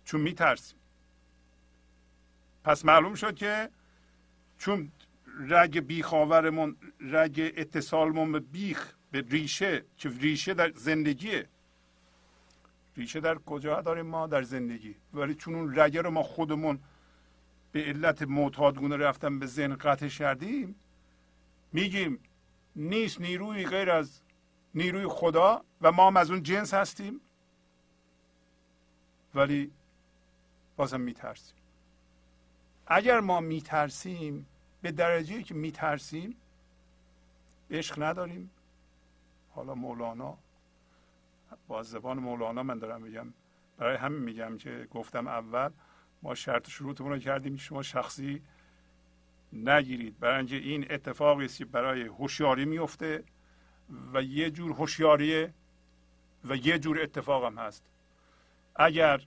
چون میترسیم. پس معلوم شد که چون رگ بیخاورمون رگ اتصالمون به بیخ به ریشه که ریشه در زندگیه. ریشه در کجا داریم ما در زندگی؟ ولی چون اون رگه رو ما خودمون به علت معتادگونه رفتن به ذهن قطع کردیم میگیم نیست نیروی غیر از نیروی خدا و ما هم از اون جنس هستیم. ولی بازم میترسیم. اگر ما میترسیم به درجه که میترسیم عشق نداریم. حالا مولانا با زبان مولانا من دارم میگم. برای همین میگم که گفتم اول ما شرط شروطمون رو کردیم شما شخصی نگیرید. برای اینکه این اتفاقی است که برای هوشیاری میفته و یه جور هوشیاریه و یه جور اتفاق هم هست. اگر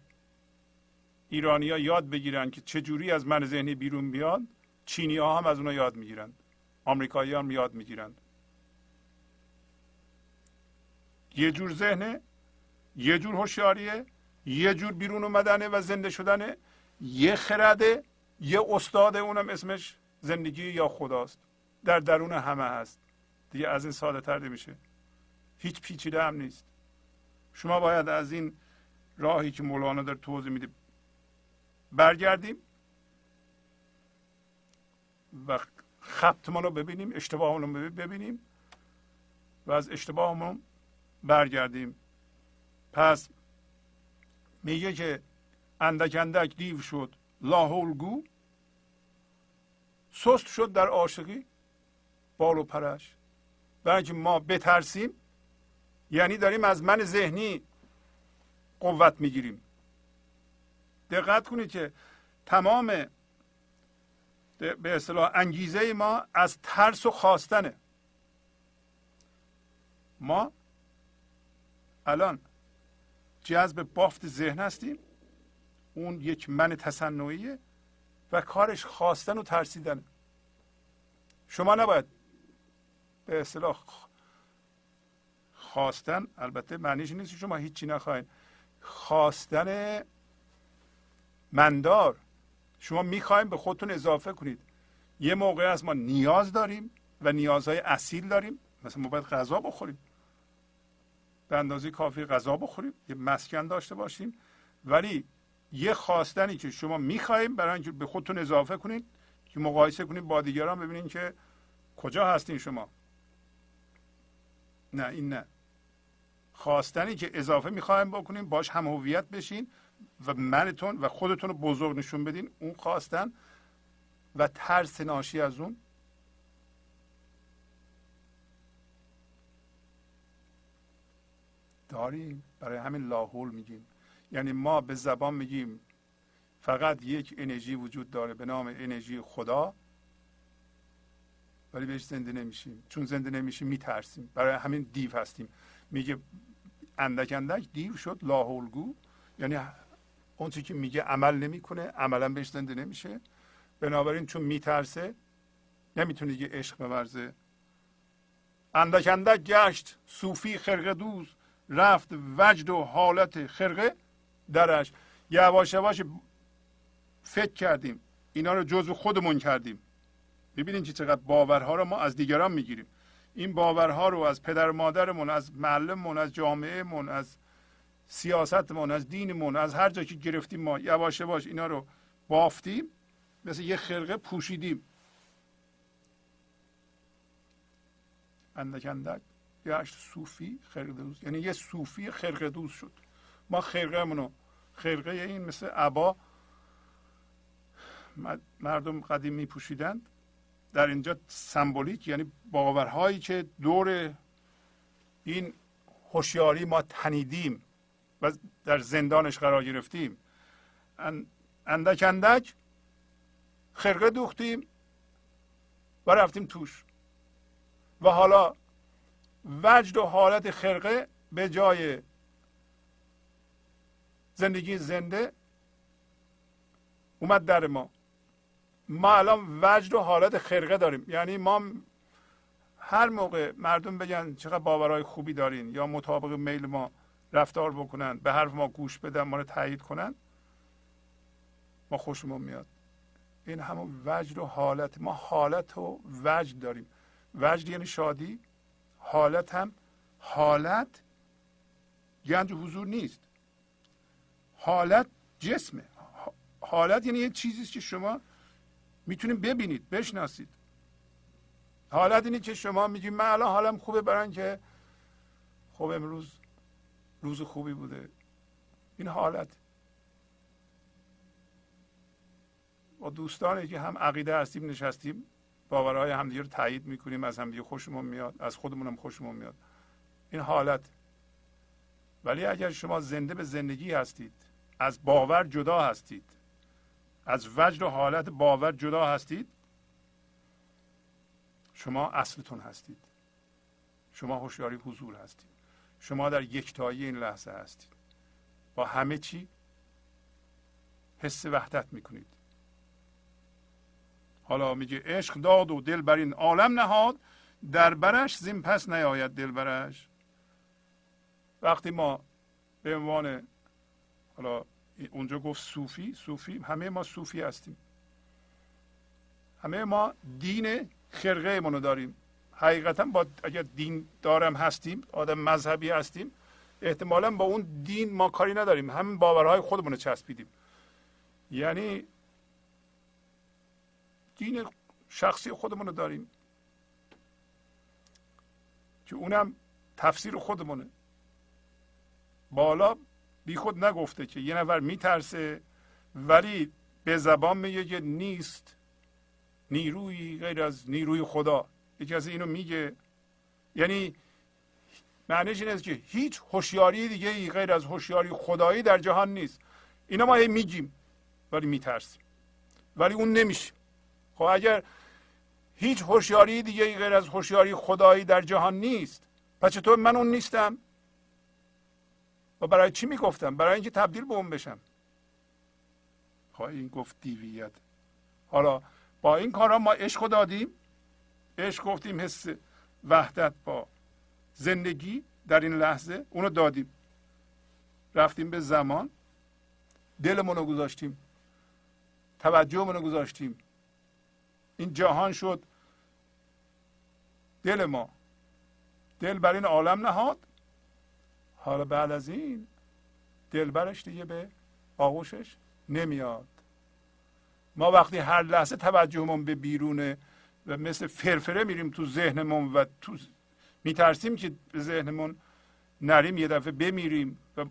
ایرانیا یاد بگیرن که چه جوری از من ذهنی بیرون بیاد چینی ها هم از اونا یاد می‌گیرند آمریکایی هم یاد می‌گیرند یه جور ذهنه یه جور هوشیاریه یه جور بیرون اومدنه و زنده شدنه. یه خرده یه استاد اونم اسمش زندگی یا خداست. در درون همه هست. دیگه از این ساده تر نمیشه. هیچ پیچیده هم نیست. شما باید از این راهی که مولانا در توضیح میده برگردیم و خطمان رو ببینیم اشتباه رو ببینیم و از اشتباهمون برگردیم. پس میگه که اندک اندک دیو شد. لاحولگو سست شد در عاشقی بال و پرش. برای ما بترسیم یعنی داریم از من ذهنی قوت می‌گیریم. دقت کنید که تمام به اصطلاح انگیزه ما از ترس و خواستنه. ما الان جذب بافت ذهن هستیم. اون یک من تصنعیه و کارش خواستن و ترسیدن. شما نباید به اصطلاح خواستن البته معنیش نیست شما هیچی نخواهید خواستن مندار. شما می‌خوایم به خودتون اضافه کنید. یه موقع از ما نیاز داریم و نیازهای اصیل داریم. مثلا ما باید غذا بخوریم. به اندازه کافی غذا بخوریم یه مسکن داشته باشیم. ولی یه خواستنی که شما می‌خوایم برای اینکه به خودتون اضافه کنید که مقایسه کنید با دیگران ببینید که کجا هستین شما. نه این نه. خواستنی که اضافه می‌خوایم بکنیم باش هم هویت بشین و منتون و خودتون رو بزرگ نشون بدین. اون خواستن و ترس ناشی از اون داریم. برای همین لاحول میگیم. یعنی ما به زبان میگیم فقط یک انرژی وجود داره به نام انرژی خدا ولی بهش زنده نمیشیم. چون زنده نمیشیم میترسیم. برای همین دیو هستیم. میگه اندک اندک دیو شد لاحولگو یعنی اون که میگه عمل نمی‌کنه عملا بهش زنده نمیشه. بنابراین چون میترسه نمی‌تونه یه عشق بورزه. اندک اندک گشت صوفی خرقه دوز. رفت وجد و حالت خرقه درش. یواش یواش فکر کردیم. اینا رو جزو خودمون کردیم. ببینید که چقدر باورها رو ما از دیگران می‌گیریم. این باورها رو از پدر مادرمون از معلممون از جامعهمون از سیاستمون از دینمون از هر جا که گرفتیم ما یواش یواش اینا رو بافتیم. مثل یه خرقه پوشیدیم. اندک اندک. گشت صوفی خرقه دوز. یعنی یه صوفی خرقه دوز شد. ما خرقه منو خرقه این مثل عبا مردم قدیم می پوشیدند در اینجا سمبولیک یعنی باورهایی که دور این هوشیاری ما تنیدیم و در زندانش قرار گرفتیم. اندک اندک خرقه دوختیم و رفتیم توش. و حالا وجد و حالت خرقه به جای زندگی زنده اومد در ما. ما الان وجد و حالت خرقه داریم. یعنی ما هر موقع مردم بگن چقدر باورهای خوبی دارین یا مطابق میل ما رفتار بکنن به حرف ما گوش بدن ما رو تایید کنن ما خوشمون میاد. این همون وجد و حالت. ما حالت و وجد داریم. وجد یعنی شادی. حالت هم حالت گنج حضور نیست. حالت جسمه. حالت یعنی یه چیزی که شما می‌تونید ببینید بشناسید. حالت اینه که شما میگید من الان حالم خوبه برای اینکه خب امروز روز خوبی بوده. این حالت. با دوستانی که هم عقیده هستیم نشستیم. باورهای همدیگه رو تایید می‌کنیم از همدیگه خوشمون میاد از خودمون هم خوشمون میاد. این حالت. ولی اگر شما زنده به زندگی هستید از باور جدا هستید از وجد و حالت باور جدا هستید شما اصلتون هستید. شما هوشیاری حضور هستید. شما در یکتایی این لحظه هستید. با همه چی حس وحدت می‌کنید. حالا میگه عشق داد و دل بر این عالم نهاد. در برش زین پس نیاید دل برش وقتی ما به عنوان حالا اونجا گفت صوفی صوفی همه ما صوفی هستیم. همه ما دین خرقه منو داریم. حقیقتا با اگر دین دارم هستیم آدم مذهبی هستیم احتمالا با اون دین ما کاری نداریم. همین باورهای خودمون چسبیدیم. یعنی دین شخصی خودمون رو داریم. که اونم تفسیر خودمونه. بالا بی خود نگفته که یه نفر میترسه ولی به زبان میگه که نیست. نیروی غیر از نیروی خدا. یکی از اینو میگه. یعنی معنیش این است که هیچ هوشیاری دیگه ای غیر از هوشیاری خدایی در جهان نیست. اینا ما میگیم ولی میترسیم. ولی اون نمیشه. خب اگر هیچ هوشیاری دیگه ای غیر از هوشیاری خدایی در جهان نیست پس چطور من اون نیستم؟ و برای چی می‌گفتم؟ برای اینکه تبدیل به اون بشم. خب این گفت دیویت. حالا با این کارا ما عشق دادیم. عشق گفتیم حس وحدت با زندگی در این لحظه اونو دادیم. رفتیم به زمان. دلمون رو گذاشتیم. توجهمون رو گذاشتیم. این جهان شد. دل ما. دل بر این عالم نهاد. حالا بعد از این دلبرش دیگه به آغوشش نمیاد. ما وقتی هر لحظه توجهمون به بیرونه و مثل فرفره میریم تو ذهنمون و تو میترسیم که به ذهنمون نریم یه دفعه بمیریم و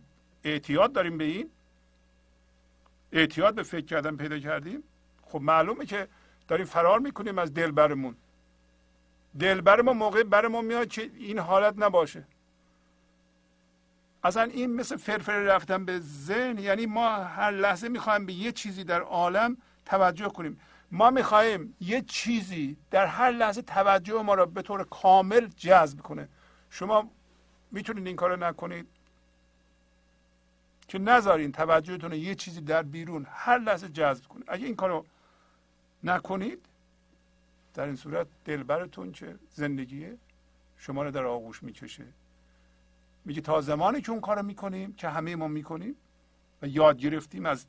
اعتیاد داریم به این. اعتیاد به فکر کردن پیدا کردیم. خب معلومه که داریم فرار می‌کنیم از دلبرمون. دلبرمون موقع برمون میاد که این حالت نباشه. اصلا این مثل فرفر رفتن به ذهن یعنی ما هر لحظه می‌خوایم به یه چیزی در عالم توجه کنیم. ما می‌خواهیم یه چیزی در هر لحظه توجه ما را به طور کامل جذب کنه. شما می‌تونید این کارو نکنید. که نذارین توجهتون یه چیزی در بیرون هر لحظه جذب کنه. اگه این کارو نکنید. در این صورت دلبرتون که زندگیه؟ شما رو در آغوش می‌کشه. میگه تا زمانی که اون کارو می‌کنیم که همه ما می‌کنیم و یاد گرفتیم از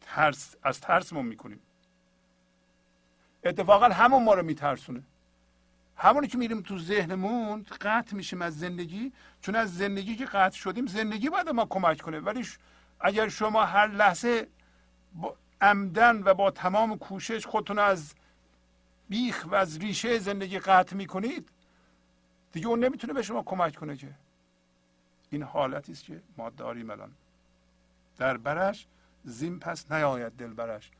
ترس از ترسمون می‌کنیم. اتفاقا همون ما رو میترسونه. همونی که میریم تو ذهنمون قطع میشیم از زندگی. چون از زندگی که قطع شدیم زندگی باید ما کمک کنه. ولی اگر شما هر لحظه عمدن و با تمام کوشش خودتون از بیخ و از ریشه زندگی قطع می‌کنید دیگه اون نمی‌تونه به شما کمک کنه که. این حالتی است که ما داریم الان. در برش زین پس نیاید دلبرش.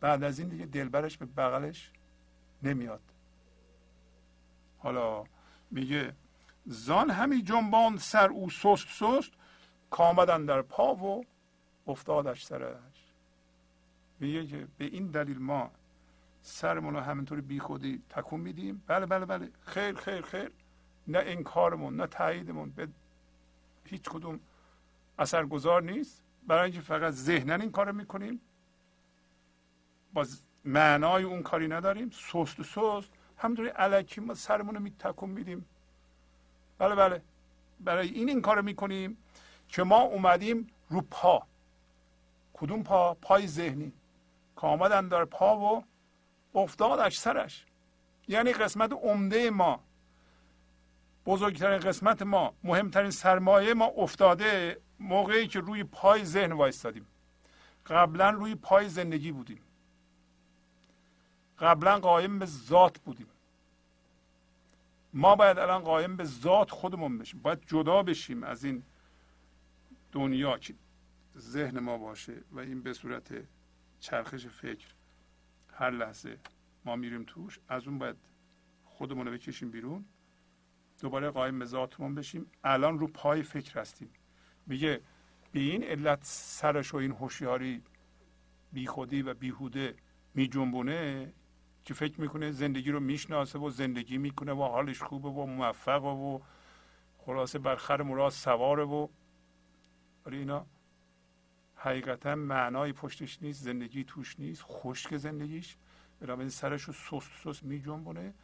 بعد از این دیگه دلبرش به بغلش نمیاد. حالا میگه زان همی جنبان سر او سست سست کامدن در پا و افتادش سرش. میگه که به این دلیل ما سرمون رو همینطوری بی خودی تکون میدیم. بله بله بله. خیر خیر خیر. نه انکارمون نه تاییدمون به هیچ کدوم اثرگذار نیست. برای اینکه فقط ذهنا این کار می‌کنیم. با معنای اون کاری نداریم. سست و سست. همونطوری علکی ما سرمون رو میتکون میدیم. بله بله. برای این این کار می‌کنیم که ما اومدیم رو پا. کدوم پا؟ پای ذهنی. که آمدن در پا و افتادش سرش. یعنی قسمت عمده ما بزرگترین قسمت ما مهمترین سرمایه ما افتاده موقعی که روی پای ذهن وایستادیم. قبلا روی پای زندگی بودیم. قبلا قایم به ذات بودیم. ما باید الان قایم به ذات خودمون بشیم. باید جدا بشیم از این دنیا که ذهن ما باشه و این به صورت چرخش فکر. هر لحظه ما میریم توش از اون باید خودمون رو بکشیم بیرون. دوباره قایم به بشیم. الان رو پای فکر هستیم. میگه به این علت سرش و این هوشیاری بیخودی و بیهوده میجنبونه که فکر می‌کنه زندگی رو می‌شناسه و زندگی می‌کنه و حالش خوبه و موفقه و خلاصه بر خر مراد سواره و ولی اینا حقیقتا معنای پشتش نیست زندگی توش نیست خشک زندگیش. بنابراین سرش رو سست سست می جنبونه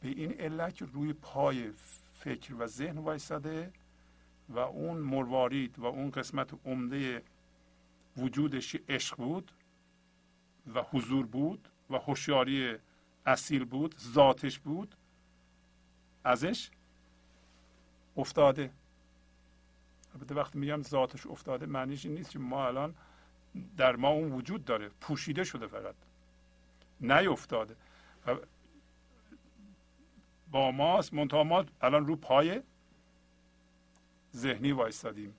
به این علت که روی پای فکر و ذهن وایستاده و اون مروارید و اون قسمت عمده وجودش عشق بود و حضور بود و هوشیاری اصیل بود ذاتش بود. ازش افتاده. البته وقتی میگم ذاتش افتاده معنیش این نیست که ما الان در ما اون وجود داره. پوشیده شده فقط. نیفتاده. با ماست منتها ما الان رو پای ذهنی وایستادیم.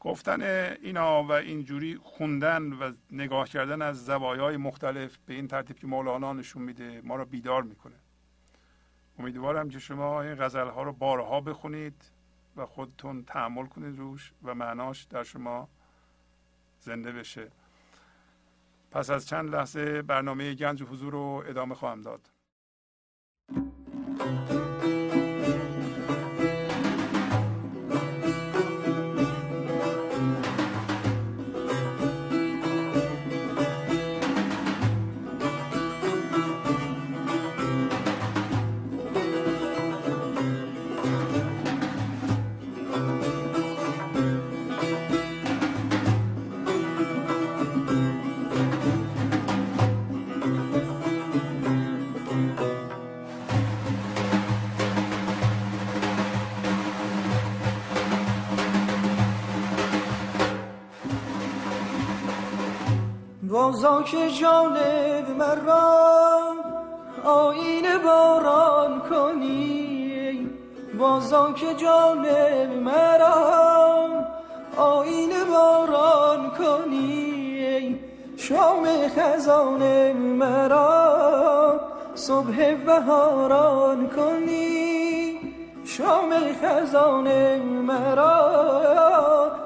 گفتن اینا و اینجوری خوندن و نگاه کردن از زوایای مختلف به این ترتیب که مولانا نشون میده ما رو بیدار می‌کنه. امیدوارم که شما این غزل ها رو بارها بخونید و خودتون تحمل کنید روش و معناش در شما زنده بشه. پس از چند لحظه برنامه گنج حضور رو ادامه خواهم داد. بازا که جانب مرا آین باران کنی بازا که جانب مرا آین باران کنی شام خزان مرا صبح بهاران کنی شام خزان مرا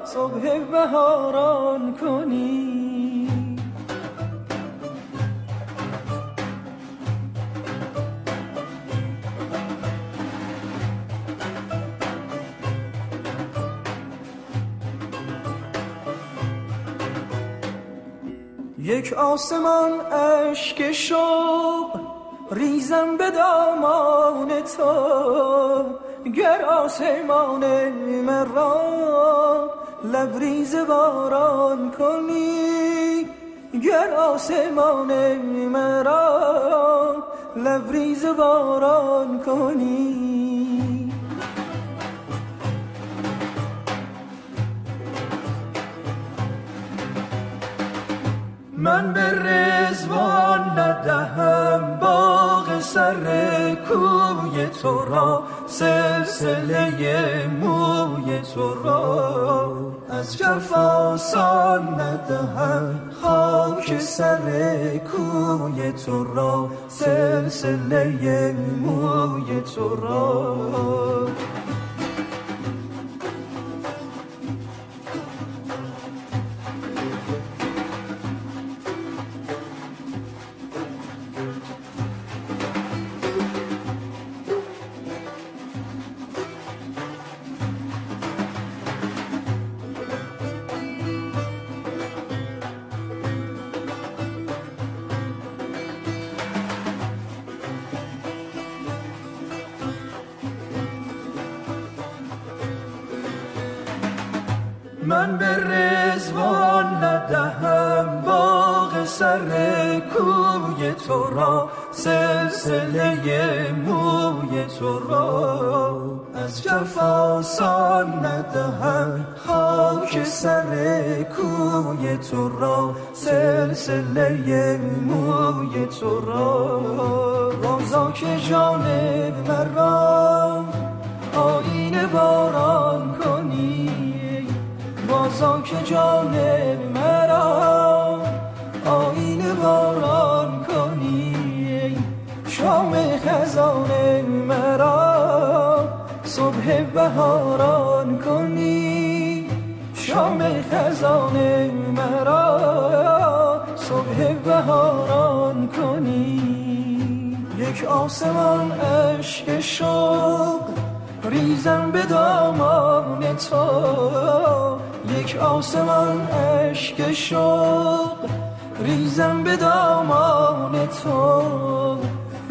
صبح بهاران کنی. یک آسمان اشک شوق ریزم به دامان تو. گر آسمان مرا لبریز باران کنی گر آسمان مرا لبریز باران کنی. من به رزوان ندهم باغ سر کوی تو را سلسله موی تو را. از جفاسان ندهم خاک سر کوی تو را سلسله موی تو را. را سلسله آسمان عشق شوق ریزم به دامان تو. یک آسمان عشق شوق ریزم به دامان تو.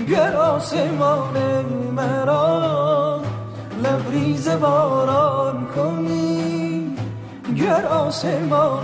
گر آسمان مرا لبریز باران کنی گر آسمان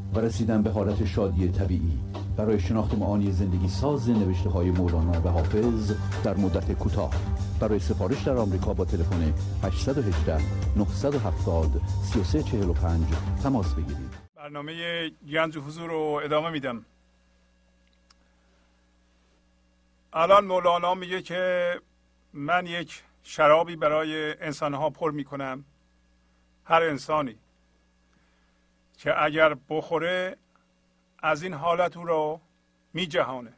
و رسیدن به حالت شادی طبیعی. برای شناخت معانی زندگی ساز نوشته های مولانا و حافظ در مدت کوتاه. برای سفارش در آمریکا با تلفن 818 970 3345 تماس بگیرید. برنامه گنج حضور رو ادامه میدم. الان مولانا میگه که من یک شرابی برای انسانها پر می‌کنم. هر انسانی. که اگر بخوره از این حالت او رو می جهانه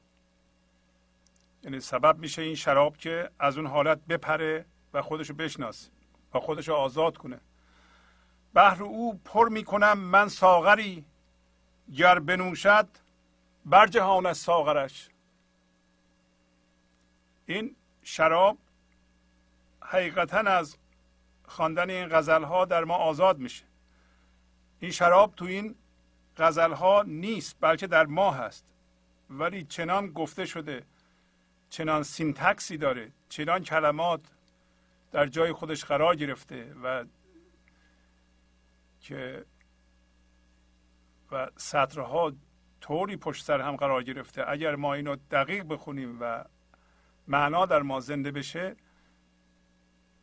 یعنی سبب میشه این شراب که از اون حالت بپره و خودشو بشناسه و خودشو آزاد کنه. بحر او پر می‌کنم من ساغری گر بنوشد بر جهان از ساغرش. این شراب حقیقتا از خواندن این غزل ها در ما آزاد میشه. این شراب تو این غزل ها نیست بلکه در ما هست ولی چنان گفته شده چنان سینتکسی داره چنان کلمات در جای خودش قرار گرفته و که و سطرها طوری پشت سر هم قرار گرفته. اگر ما اینو دقیق بخونیم و معنا در ما زنده بشه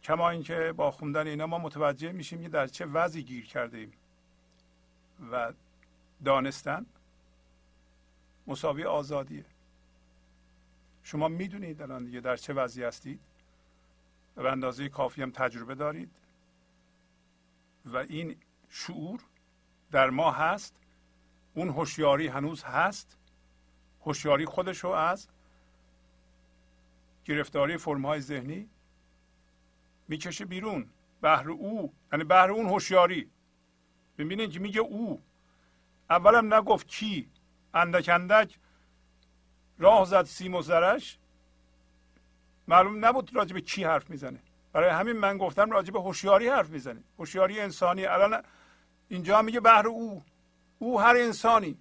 کما اینکه با خوندن اینا ما متوجه میشیم که در چه وضعی گیر کرده و دانستن مساوی آزادیه. شما می‌دونید الان دیگه در چه وضعی هستید و به اندازه کافی هم تجربه دارید و این شعور در ما هست. اون هوشیاری هنوز هست. هوشیاری خودش رو از گرفتاری فرمهای ذهنی می‌کشه بیرون. بهر او یعنی بهر اون هوشیاری ببینید که میگه او. اولم نگفت کی. اندک اندک. راه زد سیم و زرش معلوم نبود راجع به کی حرف می‌زنه. برای همین من گفتم راجع به هوشیاری حرف می‌زنه. هوشیاری انسانی. الان اینجا میگه بهر او. او هر انسانی.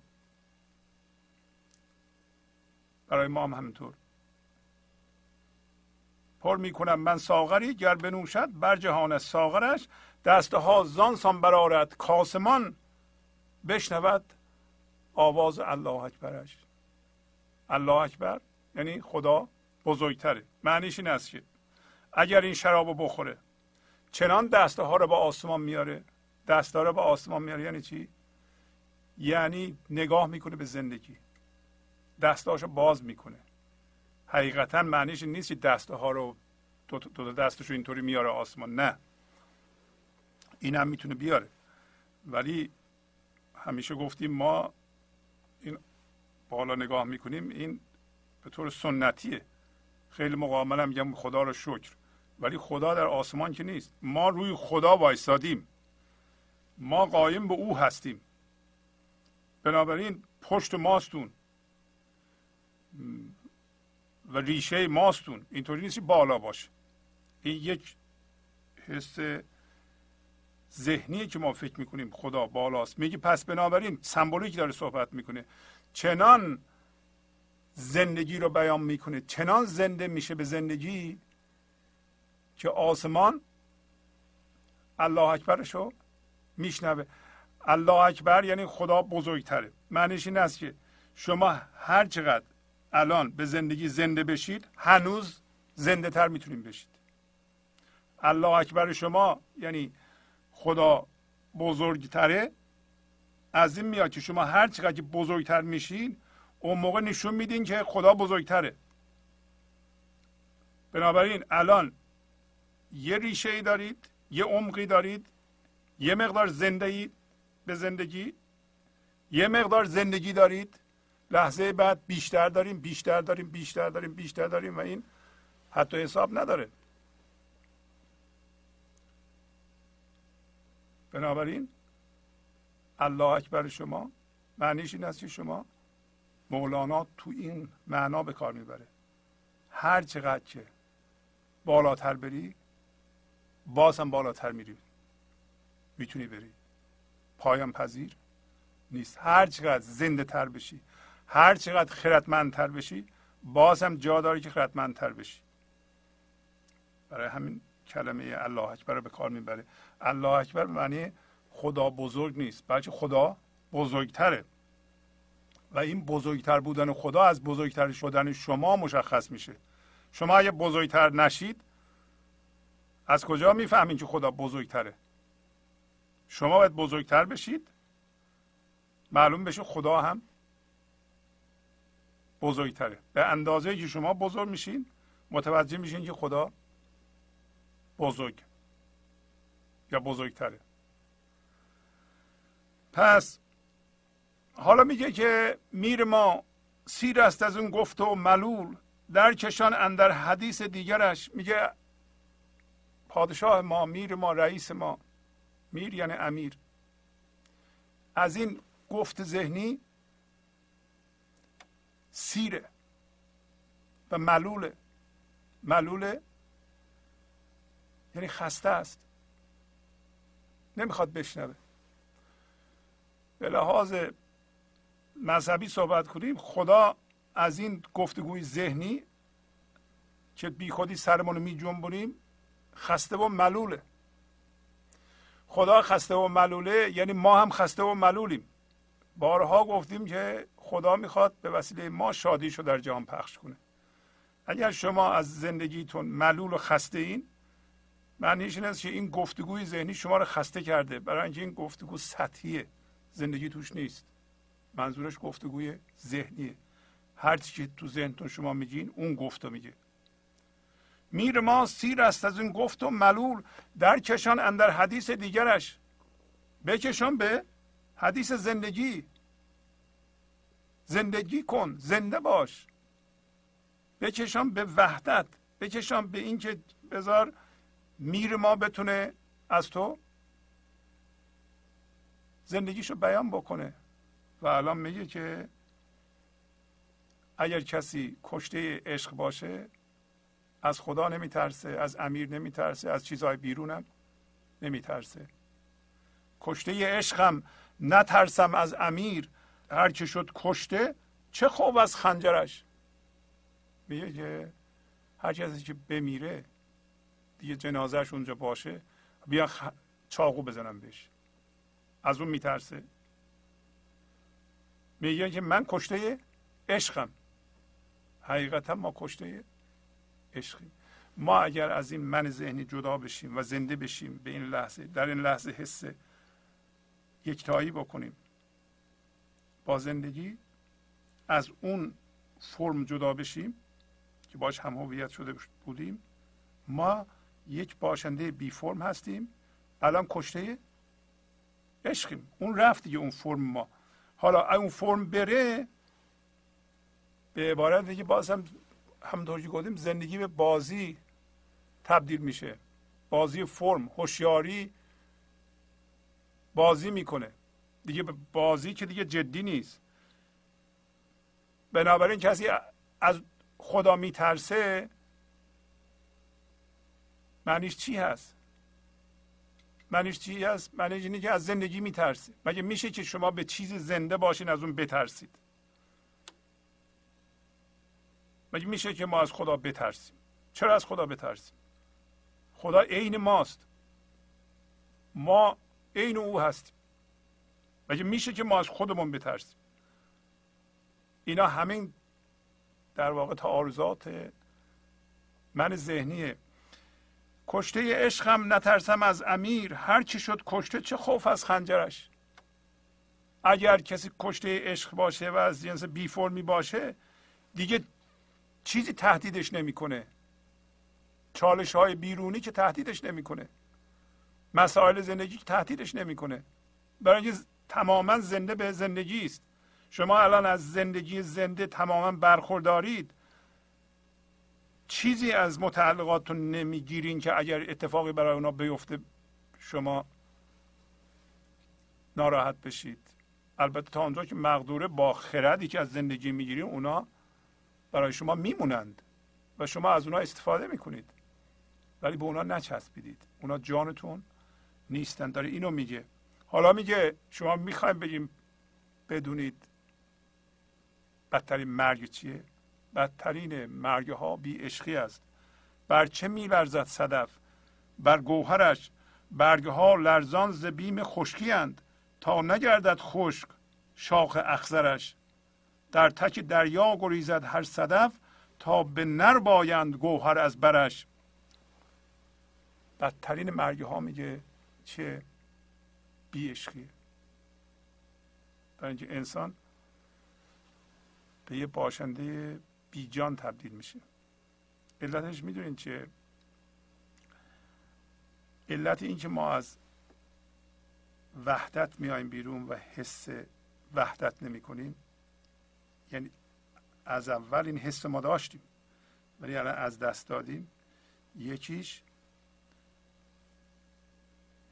برای ما هم همینطور. پر می‌کنم من ساغری. گر بنوشد بر جهان ساغرش. دسته ها زان برارد کاسمان بشنود آواز الله اکبرش. الله اکبر یعنی خدا بزرگتره. معنیش این است که اگر این شراب بخوره چنان دسته ها رو به آسمان میاره. دسته رو به آسمان میاره یعنی چی؟ یعنی نگاه می‌کنه به زندگی. دستهاشو باز می‌کنه. حقیقتا معنیش نیست که دسته ها رو دو, دو دستشو اینطوری میاره آسمان. نه. این هم می‌تونه بیاره. ولی همیشه گفتیم ما این بالا نگاه می‌کنیم این به طور سنتیه. خیلی مقامل هم میگم خدا رو شکر. ولی خدا در آسمان که نیست. ما روی خدا وایستادیم. ما قایم به او هستیم. بنابراین پشت ماستون. و ریشه ماستون. اینطوری نیست بالا باشه. این یک حس ذهنیه که ما فکر می‌کنیم. خدا بالاست. میگه پس بنابراین سمبولیک داره صحبت می‌کنه. چنان زندگی رو بیان می‌کنه. چنان زنده میشه به زندگی که آسمان الله اکبرش رو میشنوه. الله اکبر یعنی خدا بزرگتره. معنیش این است که شما هر چقدر الان به زندگی زنده بشید هنوز زنده تر می‌تونید بشید. الله اکبر شما یعنی خدا بزرگتره از این میاد که شما هر چقدر که بزرگتر میشین اون موقع نشون میدین که خدا بزرگتره. بنابراین الان یه ریشه ای دارید یه عمقی دارید یه مقدار زنده اید به زندگی یه مقدار زندگی دارید. لحظه بعد بیشتر داریم بیشتر داریم بیشتر داریم بیشتر داریم و این حتی حساب نداره. بنابراین الله اکبر شما معنیش این است که شما مولانا تو این معنا به کار می‌بره. هر چقدر که بالاتر بری باز هم بالاتر میری. می‌تونی بری. پایان پذیر نیست. هر چقدر زنده تر بشی هر چقدر خردمندتر بشی باز هم جا داری که خردمندتر بشی. برای همین کلمه الله اکبر رو به کار می‌بره. الله اکبر معنی خدا بزرگ نیست بلکه خدا بزرگتره. و این بزرگتر بودن خدا از بزرگتر شدن شما مشخص میشه. شما اگه بزرگتر نشید از کجا می‌فهمین که خدا بزرگتره؟ شما باید بزرگتر بشید معلوم بشه خدا هم بزرگتره. به اندازه که شما بزرگ میشین متوجه میشین که خدا بزرگ. یا بزرگتره. پس حالا میگه که میر ما سیر است از اون گفته و ملول در کشان اندر حدیث دیگرش. میگه پادشاه ما میر ما رئیس ما. میر یعنی امیر. از این گفت ذهنی سیره و ملوله. ملوله یعنی خسته است. نمی‌خواد بشنوه. به لحاظ مذهبی صحبت کنیم خدا از این گفتگوی ذهنی که بی خودی سرمون رو می جنبونیم خسته و ملوله. خدا خسته و ملوله یعنی ما هم خسته و ملولیم. بارها گفتیم که خدا می‌خواد به وسیله ما شادیشو در جهان پخش کنه. اگر شما از زندگیتون ملول و خسته این معنیش این است که این گفتگوی ذهنی شما رو خسته کرده. برای اینکه این گفتگو سطحیه زندگی توش نیست. منظورش گفتگوی ذهنیه. هر چی تو ذهنتون شما میگین اون گفتو میگه. میر ما سیر است از این گفت و ملول در کشان اندر حدیث دیگرش. بکشان به حدیث زندگی. زندگی کن زنده باش. بکشان به وحدت. بکشان به اینکه بذار میر ما بتونه از تو زندگیشو بیان بکنه. و الان میگه که اگر کسی کشته عشق باشه از خدا نمیترسه از امیر نمیترسه از چیزهای بیرونم نمیترسه. کشته عشقم نترسم از امیر. هر که شد کشته چه خوب از خنجرش. میگه که هر کسی که بمیره دیگه جنازهش اونجا باشه بیا خ... چاقو بزنم بهش. از اون میترسه. میگه که من کشته عشقم. حقیقتا ما کشته عشقیم. ما اگر از این من ذهنی جدا بشیم و زنده بشیم به این لحظه در این لحظه حس یکتایی بکنیم با زندگی از اون فرم جدا بشیم که باش هم هویت شده بودیم ما یک باشنده بی فرم هستیم. الان کشته عشقیم. اون رفت دیگه اون فرم ما. حالا اون فرم بره به عبارت دیگه باز هم همونطور که گفتیم زندگی به بازی تبدیل میشه. بازی فرم هوشیاری بازی می‌کنه. دیگه بازی که دیگه جدی نیست. بنابراین کسی از خدا میترسه معنیش چی هست؟ معنیش چی هست؟ معنیش اینه که از زندگی میترسه. مگه میشه که شما به چیز زنده باشین از اون بترسید؟ مگه میشه که ما از خدا بترسیم؟ چرا از خدا بترسیم؟ خدا عین ماست. ما عین او هستیم. مگه میشه که ما از خودمون بترسیم؟ اینا همین در واقع تعارضات من ذهنیه کشته عشقم نترسم از امیر. هر چی شد کشته چه خوف از خنجرش. اگر کسی کشته عشق باشه و از جنس بی فرمی باشه دیگه چیزی تهدیدش نمی‌کنه. چالش های بیرونی که تهدیدش نمی‌کنه. مسائل زندگی که تهدیدش نمی‌کنه. برای اینکه تماما زنده به زندگی است. شما الان از زندگی زنده تماما برخوردارید. چیزی از متعلقاتتون نمی‌گیرین که اگر اتفاقی برای اونا بیفته شما ناراحت بشید. البته تا اونجا که مقدوره با خردی که از زندگی می‌گیرین اونا برای شما میمونند و شما از اونا استفاده می‌کنید. ولی به اونا نچسبیدید. اونا جانتون نیستن. داره اینو میگه. حالا میگه شما می‌خوایم بگیم بدونید بدترین مرگ چیه؟ بدترین مرگ ها بی عشقی است. بر چه میلرزد صدف؟ بر گوهرش. برگ ها لرزان ز بیم خشکی اند. تا نگردد خشک شاخ اخزرش در تک دریا گریزد هر صدف تا به نر بایند گوهر از برش. بدترین مرگ ها میگه چه؟ بی عشقی. برای انسان به یه باشنده بیجان تبدیل میشه. علتش می‌دونین چه علت این که ما از وحدت میایم بیرون و حس وحدت نمی کنیم یعنی از اول این حس ما داشتیم ولی الان از دست دادیم. یکیش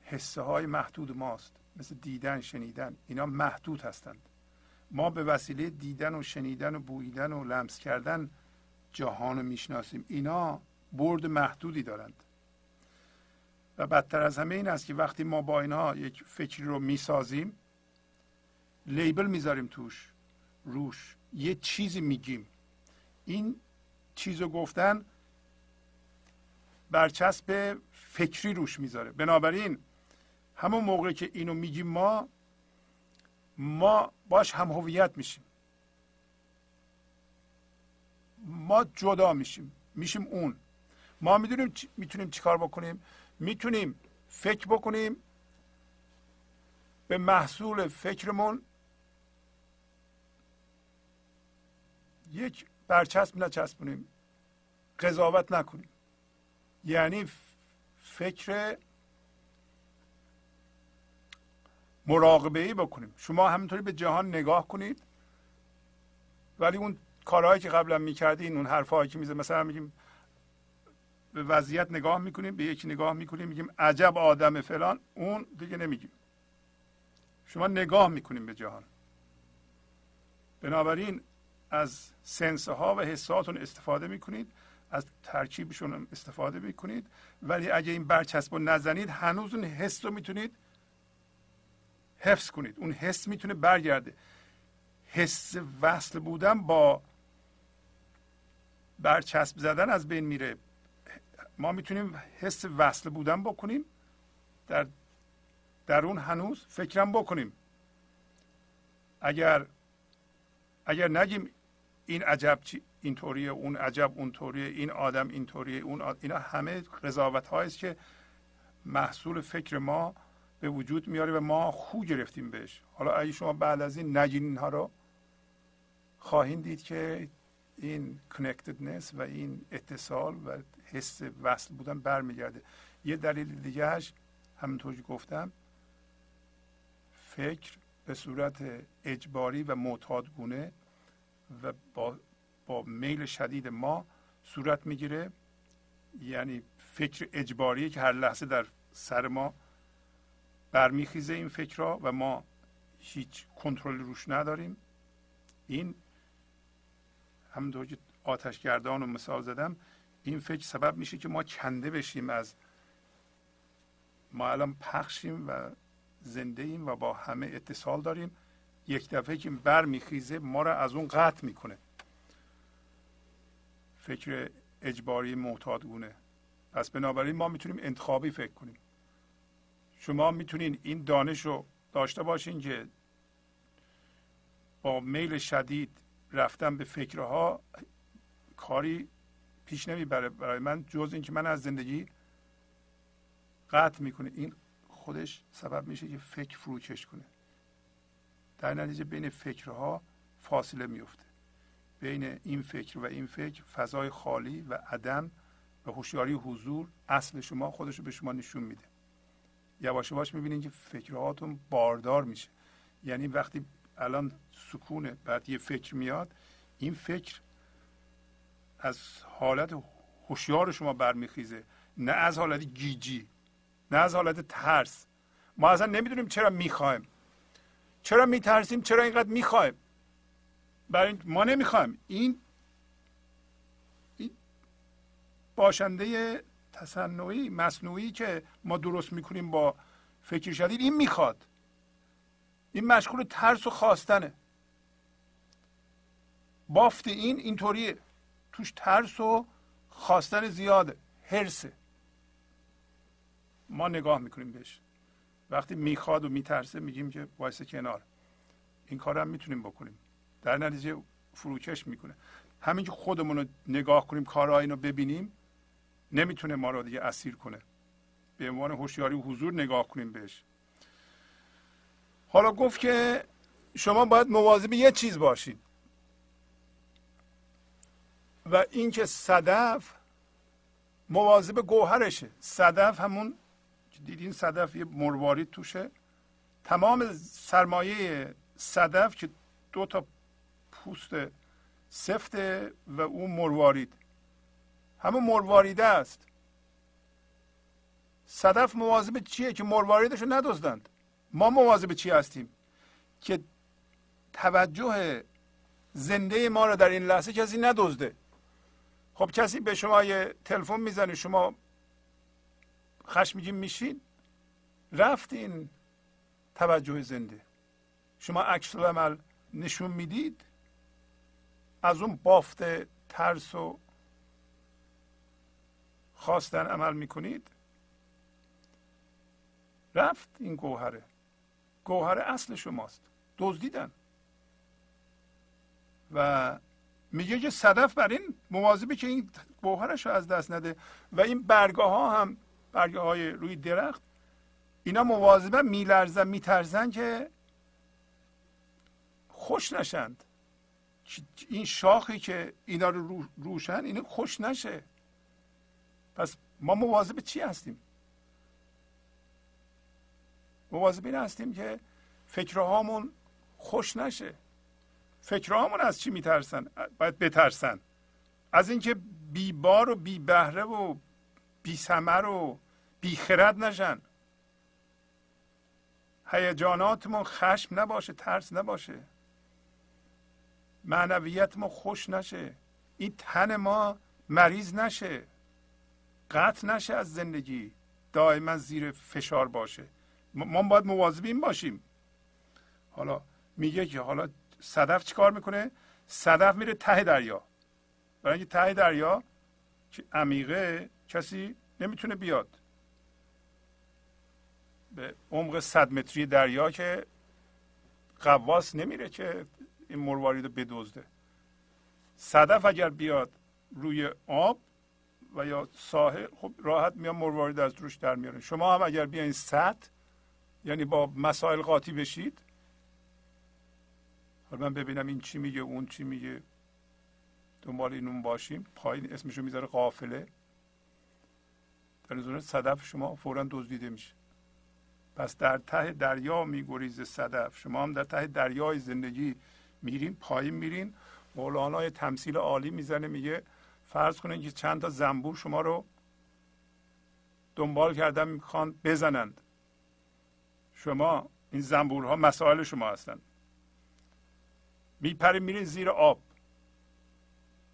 حسه های محدود ماست. مثل دیدن شنیدن. اینا محدود هستند. ما به وسیله دیدن و شنیدن و بویدن و لمس کردن جهان رو می‌شناسیم. اینا برد محدودی دارند. و بدتر از همه این است که وقتی ما با اینها یک فکری رو می‌سازیم لیبل می‌ذاریم توش روش یه چیزی میگیم. این چیز رو گفتن برچسب فکری روش می‌ذاره. بنابراین همون موقع که اینو میگیم ما ما باش هم هویت میشیم. ما جدا میشیم. میشیم اون. ما می‌دونیم چ... می‌تونیم چیکار بکنیم؟ می‌تونیم فکر بکنیم. به محصول فکرمون یک برچسب نچسبونیم. قضاوت نکنیم. یعنی فکر مراقبه ای بکنیم. شما همینطوری به جهان نگاه کنید. ولی اون کارهایی که قبلا می‌کردین اون حرفهایی که میزه مثلا میگیم به وضعیت نگاه می‌کنیم به یکی نگاه می‌کنیم میگیم عجب آدم فلان اون دیگه نمیگیم. شما نگاه می‌کنیم به جهان. بنابراین از سنس ها و حساتون استفاده می‌کنید از ترکیبشون استفاده می‌کنید. ولی اگه این برچسب رو نزنید هنوز اون حس رو می‌تونید حفظ کنید. اون حس می‌تونه برگرده. حس وصل بودن با برچسب زدن از بین میره. ما می‌تونیم حس وصل بودن بکنیم. در در اون هنوز فکرم بکنیم. اگر اگر نگیم این عجب چی اینطوریه اون عجب اونطوریه این آدم اینطوریه اون آدم اینا همه قضاوت است که محصول فکر ما به وجود میاره و ما خو گرفتیم بهش. حالا اگه شما بعد از این نگین اینها رو خواهید دید که این کنکتدنس و این اتصال و حس وصل بودن برمیگرده. یه دلیل دیگهش همونطور که گفتم فکر به صورت اجباری و معتادگونه و با, با میل شدید ما صورت می‌گیره. یعنی فکر اجباری که هر لحظه در سر ما برمیخیزه این فکرها و ما هیچ کنترل روش نداریم. این همونطور که آتشگردان رو مثال زدم این فکر سبب میشه که ما کنده بشیم از ما الان پخشیم و زنده ایم و با همه اتصال داریم. یک دفعه که برمیخیزه ما رو از اون قطع می‌کنه. فکر اجباری معتادگونه. پس بنابراین ما می‌تونیم انتخابی فکر کنیم. شما می‌تونین این دانش رو داشته باشین که با میل شدید رفتن به فکرها کاری پیش نمی‌بره. برای من جز اینکه من از زندگی قطع می‌کنه. این خودش سبب میشه که فکر فروکش کنه. در نتیجه بین فکرها فاصله میفته بین این فکر و این فکر فضای خالی و عدم و هوشیاری حضور اصل شما خودش رو به شما نشون میده. یواش یواش می‌بینید که فکرهاتون باردار میشه. یعنی وقتی الان سکونه بعد یه فکر میاد این فکر از حالت هوشیار شما برمیخیزه. نه از حالت گیجی نه از حالت ترس. ما اصلا نمی‌دونیم چرا می‌خوایم. چرا میترسیم؟ چرا اینقدر می‌خوایم؟ برای ما نمی‌خوایم. این این باشنده تصنعی مصنوعی که ما درست می‌کنیم با فکر شدید این می‌خواد. این مشغول ترس و خواستنه. بافت این اینطوریه توش ترس و خواستن زیاده هرسه ما نگاه می‌کنیم بهش. وقتی می‌خواد و میترسه میگیم که وایسه کنار. این کار هم می‌تونیم بکنیم. در نتیجه فروکش می‌کنه. همین که خودمون رو نگاه کنیم کارهای رو ببینیم نمی‌تونه ما رو دیگه اسیر کنه. به عنوان هوشیاری و حضور نگاه کنیم بهش. حالا گفت که شما باید مواظب یه چیز باشید. و اینکه صدف مواظب گوهرشه. صدف همون دیدین صدف یه مروارید توشه. تمام سرمایه صدف که دو تا پوست سفته و اون مروارید. همون مرواریده است. صدف مواظب چیه که مرواریدش رو ندزدند؟ ما مواظب چی هستیم؟ که توجه زنده ما رو در این لحظه کسی ندزده. خب کسی به شما یه تلفن می‌زنه شما خشمگین میشین. رفت این توجه زنده. شما عکس عمل نشون می‌دید. از اون بافت ترس و خواستن عمل می‌کنید؟ رفت این گوهره. گوهر اصل شماست. دزدیدن. و میگه که صدف بر این مواظبه که این گوهرش رو از دست نده. و این برگه ها هم برگه های روی درخت اینا مواظبه میلرزن میترزن که خوش نشند. این شاخی که اینا رو روشن اینو خوش نشه. پس ما مواظب چی هستیم؟ مواظب این هستیم که فکرهامون خوش نشه. فکرهامون از چی میترسن؟ باید بترسن. از اینکه بیبار و بی بهره و بی سمر و بی خرد نشن. هیجاناتمون خشم نباشه ترس نباشه. معنویت خوش نشه. این تن ما مریض نشه. قطع نشه از زندگی. دائما زیر فشار باشه. ما باید مواظبین باشیم. حالا میگه که حالا صدف چیکار می‌کنه؟ صدف میره ته دریا. برای اینکه ته دریا که عمیقه کسی نمی‌تونه بیاد. به عمق صد متری دریا که قواس نمیره که این مروارید رو بدزده. صدف اگر بیاد روی آب و یا ساحل خب راحت میان مروارید از روش در میاره شما هم اگر بیاین سطح یعنی با مسائل قاطی بشید حالا من ببینم این چی میگه اون چی میگه دنبال اینون باشیم. پایین اسمشو می‌ذاره قافله. در صورت صدف شما فورا دزدیده میشه. پس در ته دریا میگریز صدف. شما هم در ته دریای زندگی میرین پایین میرین. مولانا تمثیل عالی می‌زنه میگه فرض کنید که چند تا زنبور شما رو دنبال کردن می‌خوان بزنند. شما این زنبورها مسائل شما هستند. میپریم میرین زیر آب.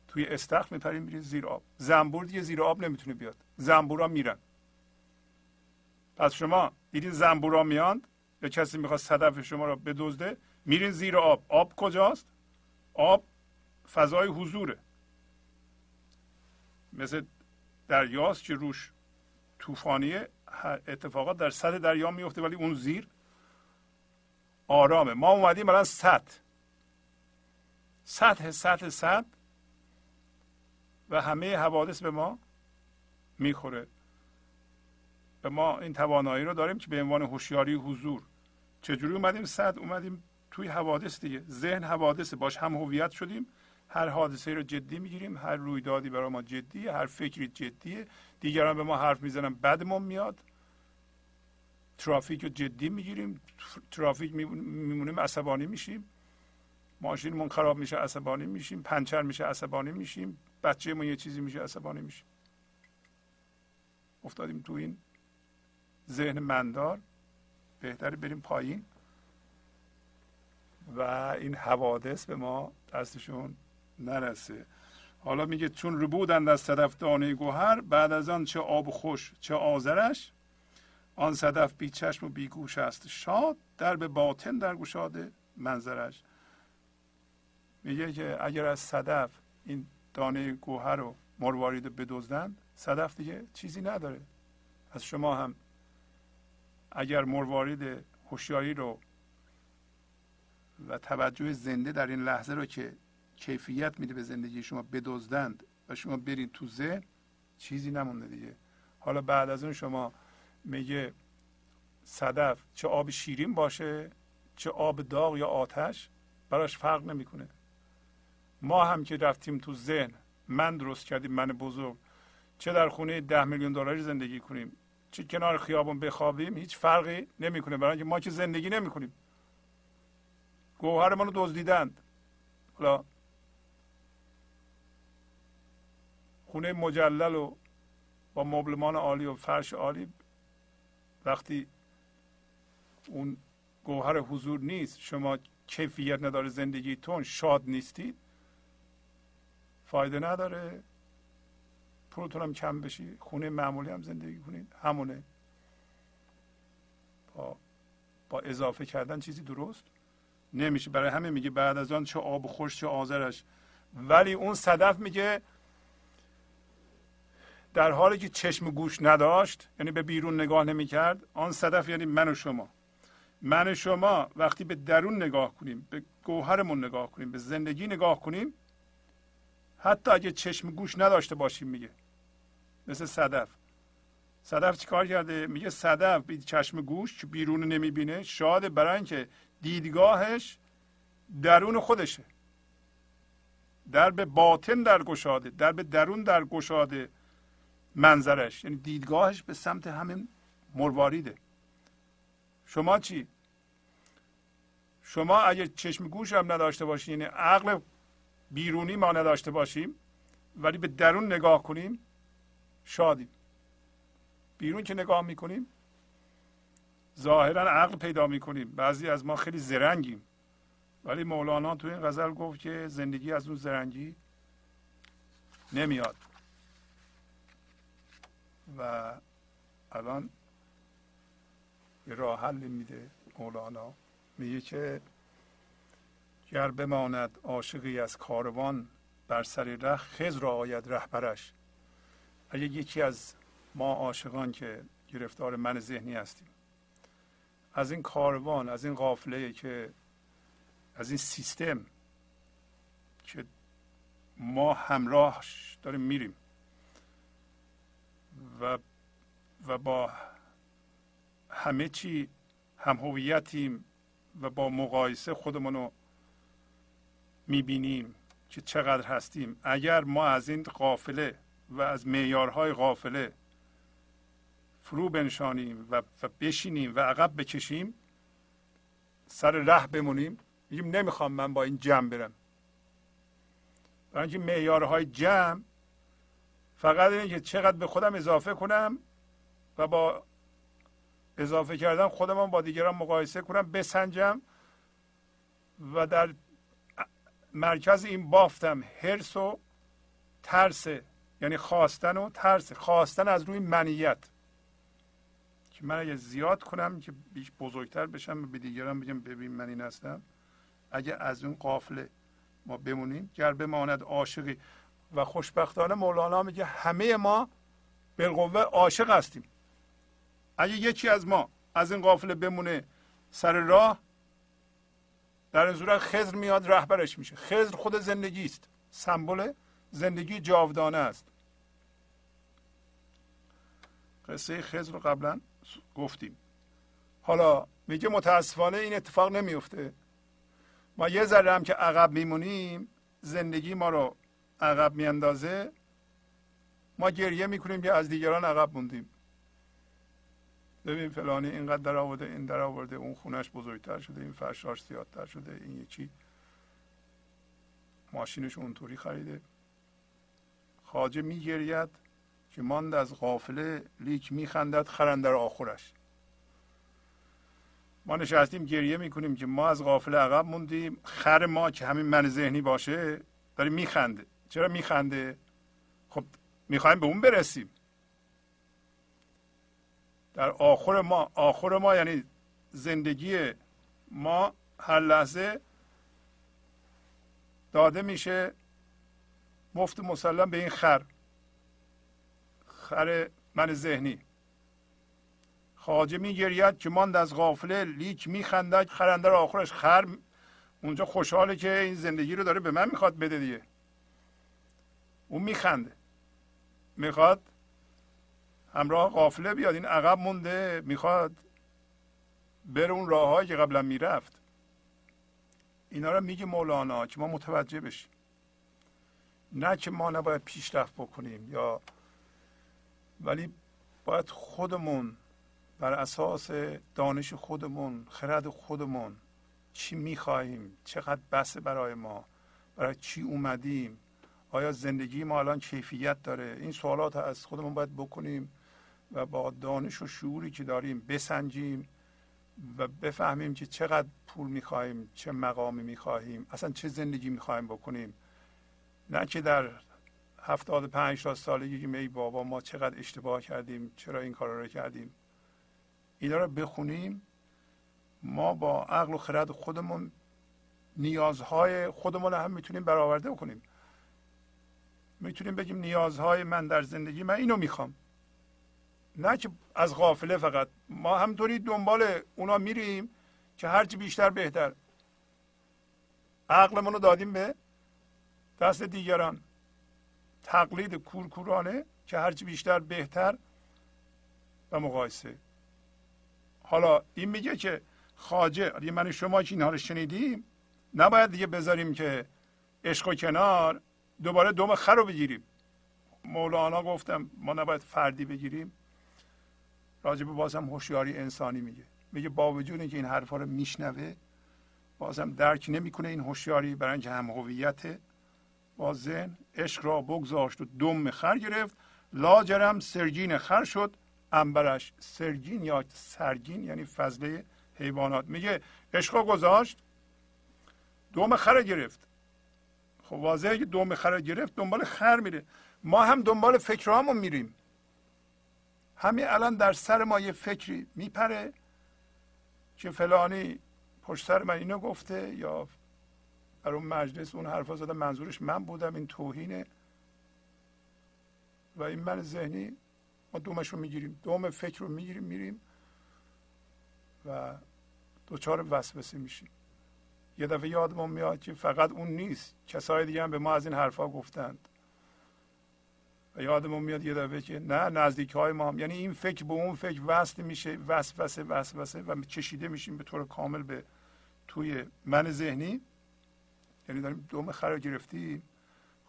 توی استخر میپریم میرین زیر آب. زنبور دیگه زیر آب نمی‌تونه بیاد. زنبورا میرن. پس شما دیدین زنبورا میاند یا کسی می‌خواد صدف شما رو بدزده میرین زیر آب. آب کجاست؟ آب فضای حضوره. مثل دریاست که روش طوفانیه اتفاقات در سطح دریا میفته ولی اون زیر آرامه. ما اومدیم الان سطح. سطح سطح سطح و همه حوادث به ما می‌خوره. و ما این توانایی رو داریم که به عنوان هوشیاری حضور. چجوری اومدیم صد اومدیم توی حوادث دیگه. ذهن حوادث باش هم هویت شدیم. هر حادثه رو جدی می‌گیریم هر رویدادی برای ما جدیه هر فکری جدیه. دیگران به ما حرف می‌زنن بدمون میاد. ترافیک رو جدی می‌گیریم ترافیک میمونیم عصبانی میشیم. ماشینمون خراب میشه عصبانی میشیم. پنچر میشه عصبانی میشیم. بچه‌مون یه چیزی میشه عصبانی میشیم. افتادیم تو این ذهن مندار. بهتره بریم پایین. و این حوادث به ما دستشون نرسه. حالا میگه چون ربودند از صدف دانه گوهر بعد از آن چه آب خوش چه آذرش آن صدف بی چشم و بی گوش است. شاد در به باطن در گشاده منظرش. میگه که اگر از صدف این دانه گوهر رو مروارید بدزدند صدف دیگه چیزی نداره. از شما هم اگر مروارید هوشیاری رو و توجه زنده در این لحظه رو که کیفیت میده به زندگی شما بدزدند و شما برین تو ذهن چیزی نمونده دیگه. حالا بعد از اون شما میگه صدف چه آب شیرین باشه چه آب داغ یا آتش براش فرق نمی‌کنه. ما هم که رفتیم تو ذهن من درست کردیم من بزرگ. چه در خونه ده میلیون دلاری زندگی کنیم چه کنار خیابون بخوابیم هیچ فرقی نمی‌کنه. برای اینکه ما که زندگی نمی‌کنیم. گوهر ما رو دزدیدند. حالا خونه مجلل و با مبلمان عالی و فرش عالی. وقتی اون گوهر حضور نیست شما کیفیت نداره زندگیتون شاد نیستید فایده نداره. پولتون هم کم بشی خونه معمولی هم زندگی کنید همونه. با, با اضافه کردن چیزی درست نمیشه. برای همه میگه بعد از آن چه آب خوش چه آذرش. ولی اون صدف میگه در حالی که چشم گوش نداشت یعنی به بیرون نگاه نمی‌کرد آن صدف یعنی من و شما. من و شما وقتی به درون نگاه کنیم به گوهرمون نگاه کنیم به زندگی نگاه کنیم حتی اگه چشم گوش نداشته باشیم میگه. مثل صدف. صدف چیکار کرده؟ میگه صدف بی چشم گوش که بیرون نمی‌بینه شاده برای اینکه دیدگاهش درون خودشه. در به باطن در گشاده در به درون در گشاده. منظرش. یعنی دیدگاهش به سمت همین مرواریده شما چی؟ شما اگر چشم گوش هم نداشته باشین یعنی عقل بیرونی ما نداشته باشیم ولی به درون نگاه کنیم شادیم. بیرون که نگاه می‌کنیم ظاهرا عقل پیدا می‌کنیم. بعضی از ما خیلی زرنگیم. ولی مولانا تو این غزل گفت که زندگی از اون زرنگی نمیاد. و الان یه راه حل میده مولانا. میگه که گر بماند عاشقی از کاروان بر سر ره خز را آید رهبرش. اگه یکی از ما عاشقان که گرفتار من ذهنی هستیم از این کاروان از این قافله که از این سیستم که ما همراهش داریم میریم. و و با همه چی هم هویتیم و با مقایسه خودمون رو می‌بینیم که چقدر هستیم. اگر ما از این قافله و از معیارهای قافله فرو بنشانیم و, و بشینیم و عقب بکشیم سر ره بمونیم میگیم نمی‌خوام من با این جمع برم. برای اینکه معیارهای جمع فقط اینه که چقدر به خودم اضافه کنم و با اضافه کردن خودم با دیگران مقایسه کنم بسنجم و در مرکز این بافتم هرس و ترس یعنی خواستن و ترس. خواستن از روی منیت. که من اگه زیاد کنم که بیش بزرگتر بشم به دیگران بگم ببین من این هستم اگه از اون قافله ما بمونیم گر بماند عاشقی و خوشبختانه مولانا میگه همه ما بالقوه عاشق هستیم. اگه یکی از ما از این قافله بمونه سر راه در این صورت خضر میاد رهبرش میشه. خضر خود زندگی است. سمبل زندگی جاودانه است. قصه خضر رو قبلا گفتیم. حالا میگه متاسفانه این اتفاق نمیفته. ما یه ذره هم که عقب میمونیم زندگی ما رو عقب میاندازه ما گریه می‌کنیم که از دیگران عقب موندیم. ببین فلانی اینقدر در آورده این در آورده اون خونش بزرگتر شده این فرشاش زیادتر شده این یکی. ماشینش اونطوری خریده. خاجه میگرید که ماند از قافله لیک میخندد خرندر آخرش. ما نشستیم گریه می‌کنیم که ما از قافله عقب موندیم. خر ما که همین من ذهنی باشه داره میخنده. چرا میخنده؟ خب می‌خوایم به اون برسیم. در آخر ما آخر ما یعنی زندگی ما هر لحظه داده میشه مفت مسلم به این خر. خر من ذهنی. خاجه میگرید که ماند از غافله لیک میخندد خرنده آخرش خر اونجا خوشحاله که این زندگی رو داره به من می‌خواد بده دیگه. اون میخنده. می‌خواد همراه قافله بیاد. این عقب مونده می‌خواد بره اون راههایی که قبلا می‌رفت. اینا رو میگه مولانا که ما متوجه بشیم. نه که ما نباید پیشرفت بکنیم یا ولی باید خودمون بر اساس دانش خودمون خرد خودمون چی می‌خواهیم چقدر بسه برای ما برای چی اومدیم. آیا زندگی ما الان کیفیت داره؟ این سوالات از خودمون باید بکنیم و با دانش و شعوری که داریم بسنجیم و بفهمیم که چقدر پول می‌خواهیم چه مقامی می‌خواهیم اصلا چه زندگی می‌خواهیم بکنیم. نه که در هفتاد پنج تا سالگی که ای بابا ما چقدر اشتباه کردیم چرا این کار رو کردیم؟ اینا رو بخونیم. ما با عقل و خرد خودمون نیازهای خودمون هم می‌تونیم برآورده کنیم می‌تونیم بگیم نیازهای من در زندگی من اینو می‌خوام. نه که از غافله فقط. ما همطوری دنبال اونا میریم که هرچی بیشتر بهتر. عقلمون رو دادیم به دست دیگران. تقلید کورکورانه که هرچی بیشتر بهتر و مقایسه. حالا این میگه که خاجه من شما که اینها رو شنیدیم نباید دیگه بذاریم که عشق و کنار. دوباره دوم خر رو بگیریم. مولانا گفتم ما نباید فردی بگیریم. راجب بازم هوشیاری انسانی میگه. میگه با وجود اینکه این حرفا رو میشنوه بازم درک نمی‌کنه این هوشیاری برای اینکه هم هویت با ذهن عشق را بگذاشت و دم خر گرفت. لاجرم سرگین خر شد. انبرش سرگین یا سرگین یعنی فضله حیوانات. میگه عشق گذاشت دوم خر گرفت. خب واضحه که دوم خر گرفت دنبال خر میره. ما هم دنبال فکرهامون میریم. همین الان در سر ما یه فکری میپره که فلانی پشت سر من اینو گفته یا در اون مجلس اون حرفا زده منظورش من بودم این توهینه. و این من ذهنی ما دومش رو می‌گیریم. دوم فکر رو می‌گیریم میریم و دوچار وسوسه میشیم. یه دفعه یادمون میاد که فقط اون نیست. کسای دیگه هم به ما از این حرفا گفتند. و یادمون میاد یه دفعه که نه نزدیک های ما هم. یعنی این فکر به اون فکر وصل میشه وسوسه وسوسه و چشیده میشیم به طور کامل به توی من ذهنی. یعنی داریم دوم خرا گرفتیم.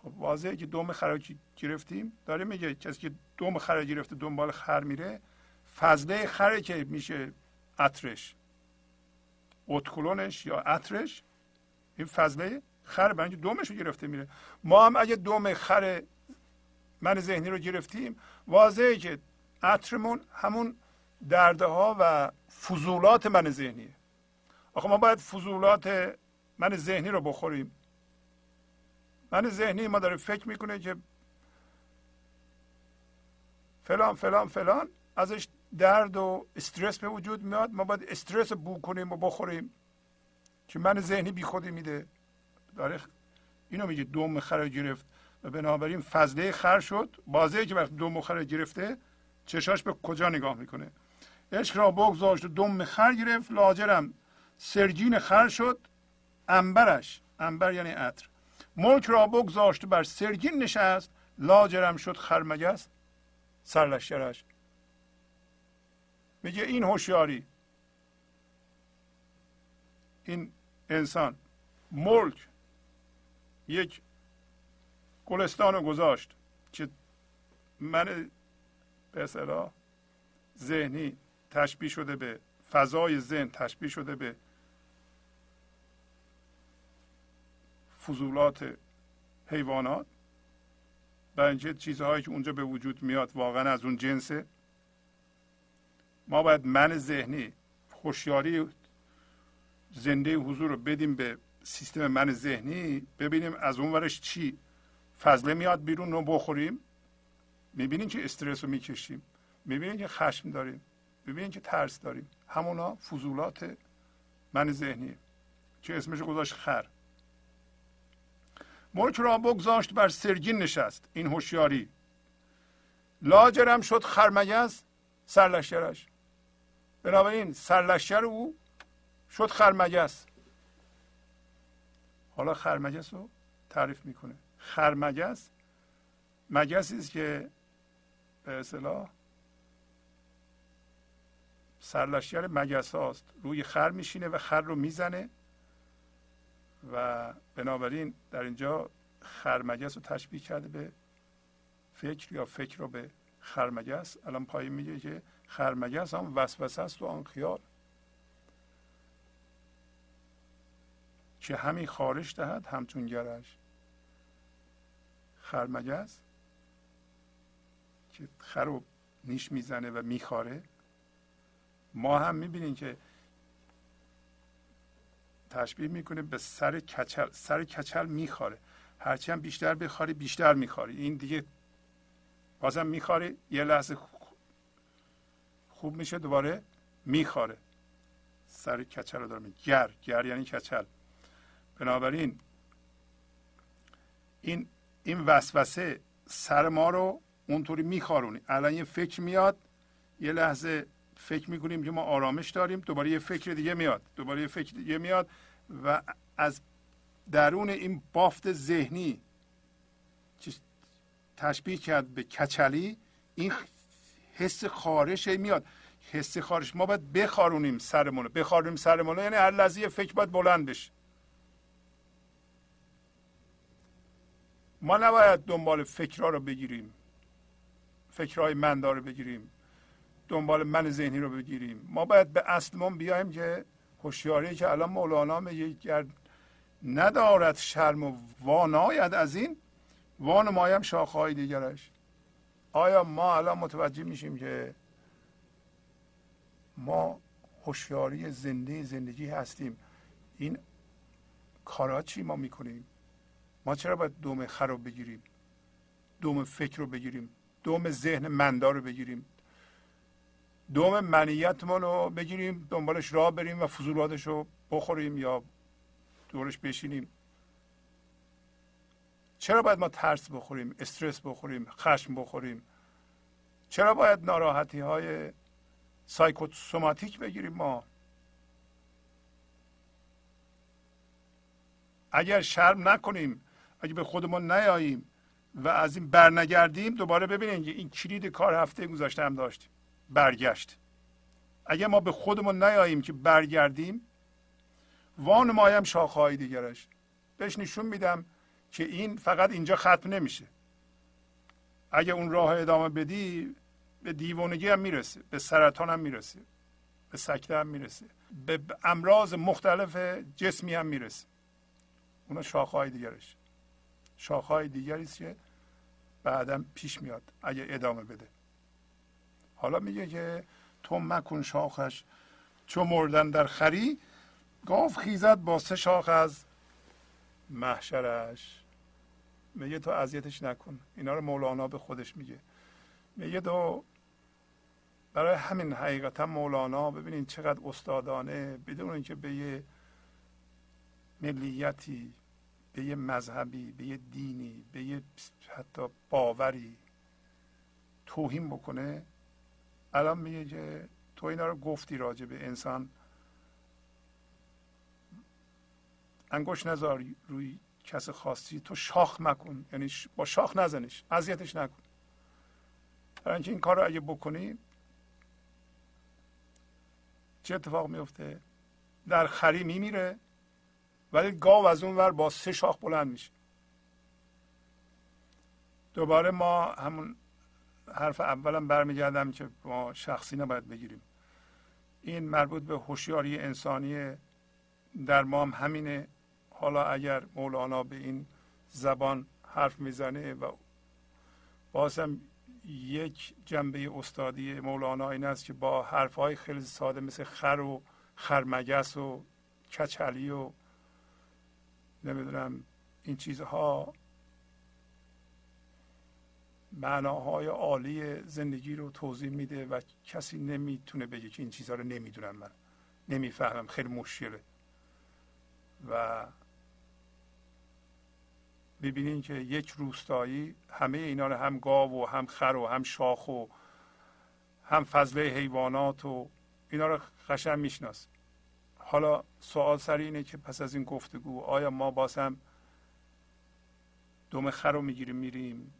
خب واضحه که دوم خرا گرفتیم. داره میگه کسی که دوم خرا گرفته دنبال خر میره فضله خره که میشه عطرش. اتکلونش یا عطرش این فضله خر برای دومش رو گرفته میره. ما هم اگه دوم خر من ذهنی رو گرفتیم واضحه که عطرمون همون درده ها و فضولات من ذهنیه. آخه ما باید فضولات من ذهنی رو بخوریم. من ذهنی ما داره فکر می‌کنه که فلان فلان فلان ازش درد و استرس به وجود میاد ما باید استرس بو کنیم و بخوریم. که من ذهنی بی خودی میده. داره اینو میگه دوم خر گرفت. و بنابراین فضله خر شد. بازه که وقتی دوم خر گرفته چشاش به کجا نگاه می‌کنه؟ عشق را بگذاشت و دوم خر گرفت. لاجرم سرگین خر شد. انبرش انبر یعنی عطر. ملک را بگذاشت بر سرگین نشست. لاجرم شد خرمگس سرلشکرش. میگه این هوشیاری این انسان ملک یک گلستان رو گذاشت که من به اصطلاح ذهنی تشبیه شده به فضای ذهن تشبیه شده به فضولات حیوانات. و چیزهایی که اونجا به وجود میاد واقعا از اون جنسه ما باید من ذهنی هوشیاری زنده حضور رو بدیم به سیستم من ذهنی ببینیم از اون ورش چی فضله میاد بیرون رو بخوریم. می‌بینیم که استرس رو می‌کشیم. می‌بینیم که خشم داریم. می‌بینیم که ترس داریم. همونا فضولات من ذهنی. که اسمش گذاشت؟ خر. ملک را بگذاشت بر سرگین نشست. این هوشیاری. لاجرم شد خرمگز سرلشکرش. بنابراین سرلشکر او شد خرمگس. حالا خرمگس رو تعریف می‌کنه. خرمگس مگسی است که به اصطلاح سرلشکر مگس هاست. روی خر میشینه و خر رو می‌زنه و بنابراین در اینجا خرمگس رو تشبیه کرده به فکر یا فکر رو به خرمگس. الان پایین میگه که خرمگس هم وسوسه است و آن خیال که همین خارش دهد همچون گرش. خرمگس که خر رو نیش می‌زنه و میخاره. ما هم می‌بینیم که تشبیه می‌کنه به سر کچل سر کچل می‌خوره هرچی هم بیشتر بخوری بیشتر می‌خوری این دیگه بازم می‌خوری یه لحظه خوب میشه دوباره می‌خوره سر کچل رو دارم. گر گر یعنی کچل. بنابراین این این وسوسه سر ما رو اونطوری میخارونی الان یه فکر میاد یه لحظه فکر می‌کنیم که ما آرامش داریم دوباره یه فکر دیگه میاد دوباره یه فکر دیگه میاد و از درون این بافت ذهنی تشبیه کرد به کچلی این حس خارش میاد. حس خارش. ما باید بخارونیم سرمون بخارونیم سرمون یعنی هر لحظه فکر باید بلند بشه. ما نباید دنبال فکرها رو بگیریم. فکرهای مندار رو بگیریم. دنبال من ذهنی رو بگیریم. ما باید به اصلمون بیایم که هوشیاری که الان مولانا میگه گر ندارد شرم و واناید از این وان مایم شاخهای دیگرش. آیا ما الان متوجه میشیم که ما هوشیاری زنده زندگی هستیم؟ این کارا چی ما می‌کنیم؟ ما چرا باید دوم خر رو بگیریم؟ دوم فکر رو بگیریم؟ دوم ذهن مندار رو بگیریم؟ دوم منیتمون رو بگیریم؟ دنبالش راه بریم و فضولاتش رو بخوریم یا دورش بشینیم؟ چرا باید ما ترس بخوریم استرس بخوریم خشم بخوریم؟ چرا باید ناراحتی های سایکوسوماتیک بگیریم ما؟ اگر شرم نکنیم اگه به خودمون نیاییم و از این برنگردیم دوباره ببینید که این کلید کار هفته گذاشته هم داشتیم. برگشت. اگر ما به خودمون نیاییم که برگردیم وان مایم شاخهای دیگرش. بهش نشون میدم که این فقط اینجا ختم نمیشه. اگه اون راه ادامه بدی به دیوانگی هم می‌رسه به سرطان هم می‌رسه به سکته هم می‌رسه به امراض مختلف جسمی هم می‌رسه. اونا شاخهای دیگرش. شاخهای دیگری که بعدا پیش میاد اگه ادامه بده. حالا میگه که تو مکن شاخش. چو مردن در خری گاف خیزد با سه شاخ از محشرش. میگه تو اذیتش نکن. اینا رو مولانا به خودش میگه. میگه تو برای همین حقیقتا مولانا ببینید چقدر استادانه بدون اینکه به یه ملیتی به یه مذهبی به یه دینی به یه حتی باوری توهین بکنه. الان میگه که تو اینا رو گفتی راجع به انسان. انگوش نذار روی کس خاصی تو شاخ مکن. یعنی با شاخ نزنش اذیتش نکن. برای اینکه این کار رو اگه بکنی چه اتفاق میفته؟ در خری میمیره ولی گاو از اون ور با سه شاخ بلند میشه. دوباره ما همون حرف اولم برمیگردم که ما شخصی نباید بگیریم. این مربوط به هوشیاری انسانی در ما هم همینه. حالا اگر مولانا به این زبان حرف می‌زنه و بازم یک جنبه استادی مولانا این است که با حرفهای خیلی ساده مثل خر و خرمگس و کچلی و نمی‌دونم این چیزها معناهای عالی زندگی رو توضیح میده و کسی نمی‌تونه بگه که این چیزها رو نمی‌دونم من. نمی‌فهمم. خیلی مشکله. و ببینین که یک روستایی همه اینا رو هم گاو و هم خر و هم شاخ و هم فضله حیوانات و اینا رو قشن میشناس. حالا سوال سر اینه که پس از این گفتگو آیا ما باز هم دم خر رو می‌گیریم میریم